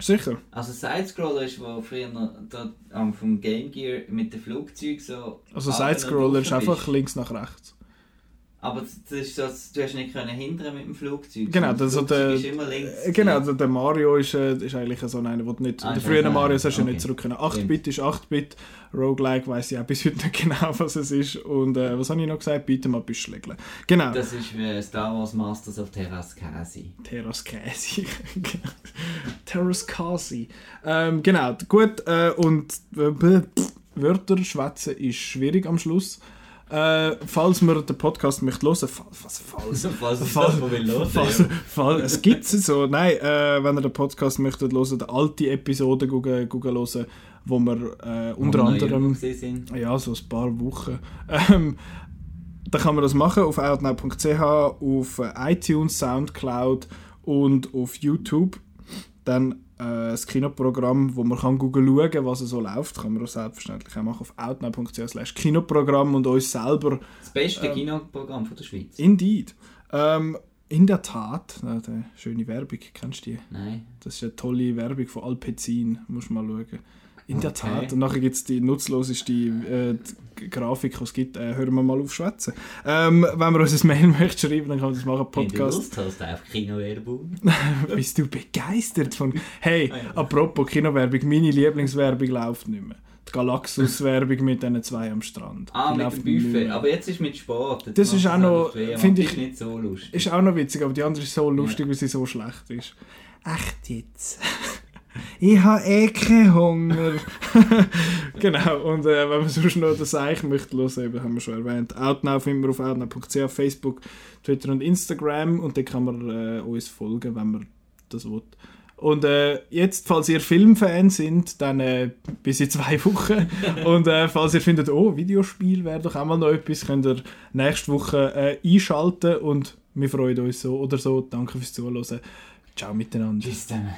Speaker 1: Sicher.
Speaker 2: Also Sidescroller ist, wo früher da, ähm, vom Game Gear mit dem Flugzeug so...
Speaker 1: Also Side-Scroller ist einfach links nach rechts.
Speaker 2: Aber das das ist so, du hast nicht können hindern mit dem Flugzeug.
Speaker 1: Genau,
Speaker 2: das
Speaker 1: das so
Speaker 2: Flugzeug
Speaker 1: der,
Speaker 2: ist immer links.
Speaker 1: äh, genau der, der Mario ist, äh, ist eigentlich so einer, wo du nicht,
Speaker 2: Ah,
Speaker 1: der
Speaker 2: das
Speaker 1: Mario hast du ja nicht
Speaker 2: Okay.
Speaker 1: zurück können. 8-Bit ist 8-Bit, Roguelike weiß ich auch bis heute nicht [laughs] genau, was es ist. Und äh, was habe ich noch gesagt? Beat'em-up ist Schlägle. Genau.
Speaker 2: Das ist wie Star Wars Masters of Terraskasi.
Speaker 1: Terras Käse. [laughs] Terras Kasi. Ähm, genau, gut. Äh, und äh, Wörter schwätzen ist schwierig am Schluss. Äh, falls man den Podcast möchte hören, falls? [laughs]
Speaker 2: Falls es
Speaker 1: Fall-
Speaker 2: das mal will hören,
Speaker 1: Falls,
Speaker 2: ja.
Speaker 1: fall, es gibt es so. Nein, äh, wenn ihr den Podcast möchtet hören, die alte Episode gucken, gucken hören, wo wir äh, unter
Speaker 2: noch
Speaker 1: anderem ja, so ein paar Wochen. Ähm, dann kann man das machen auf outnow.ch, auf äh, iTunes, Soundcloud und auf YouTube. Dann äh, das Kinoprogramm, wo man kann Google schauen was so läuft, kann man auch selbstverständlich auch machen auf outnow.ch Kinoprogramm und uns selber...
Speaker 2: Das beste ähm, Kinoprogramm von der Schweiz.
Speaker 1: Indeed. Ähm, in der Tat, äh, schöne Werbung, kennst du die?
Speaker 2: Nein.
Speaker 1: Das ist eine tolle Werbung von Alpecin, musst du mal schauen. In der okay. Tat. Und nachher gibt es die nutzloseste äh, die Grafik, die es gibt. Äh, hören wir mal auf schwätzen. Ähm, wenn man uns ein Mail [laughs] möchte schreiben, dann kann man das machen. Podcast.
Speaker 2: Wenn du Lust hast auf Kinowerbung. [laughs]
Speaker 1: Bist du begeistert von... Hey, apropos Kinowerbung, meine Lieblingswerbung läuft nicht mehr. Die Galaxus-Werbung mit diesen zwei am Strand.
Speaker 2: Ah, die mit dem Buffet. Aber jetzt ist mit Sport.
Speaker 1: Jetzt das ist auch noch... Finde ich...
Speaker 2: nicht so lustig.
Speaker 1: Ist auch noch witzig, aber die andere ist so lustig, ja. weil sie so schlecht ist. Echt jetzt? [laughs] ich habe eh keinen Hunger. [laughs] genau, und äh, wenn man sonst noch das Eich möchte hören, eben, haben wir schon erwähnt, Outnow finden wir auf outnow.ch, Facebook, Twitter und Instagram und dann kann man äh, uns folgen, wenn man das will. Und äh, jetzt, falls ihr Filmfan sind, dann äh, bis in zwei Wochen. [laughs] und äh, falls ihr findet, oh, Videospiel wäre doch auch mal noch etwas, könnt ihr nächste Woche äh, einschalten und wir freuen uns so oder so. Danke fürs Zuhören. Ciao miteinander.
Speaker 2: Bis dann.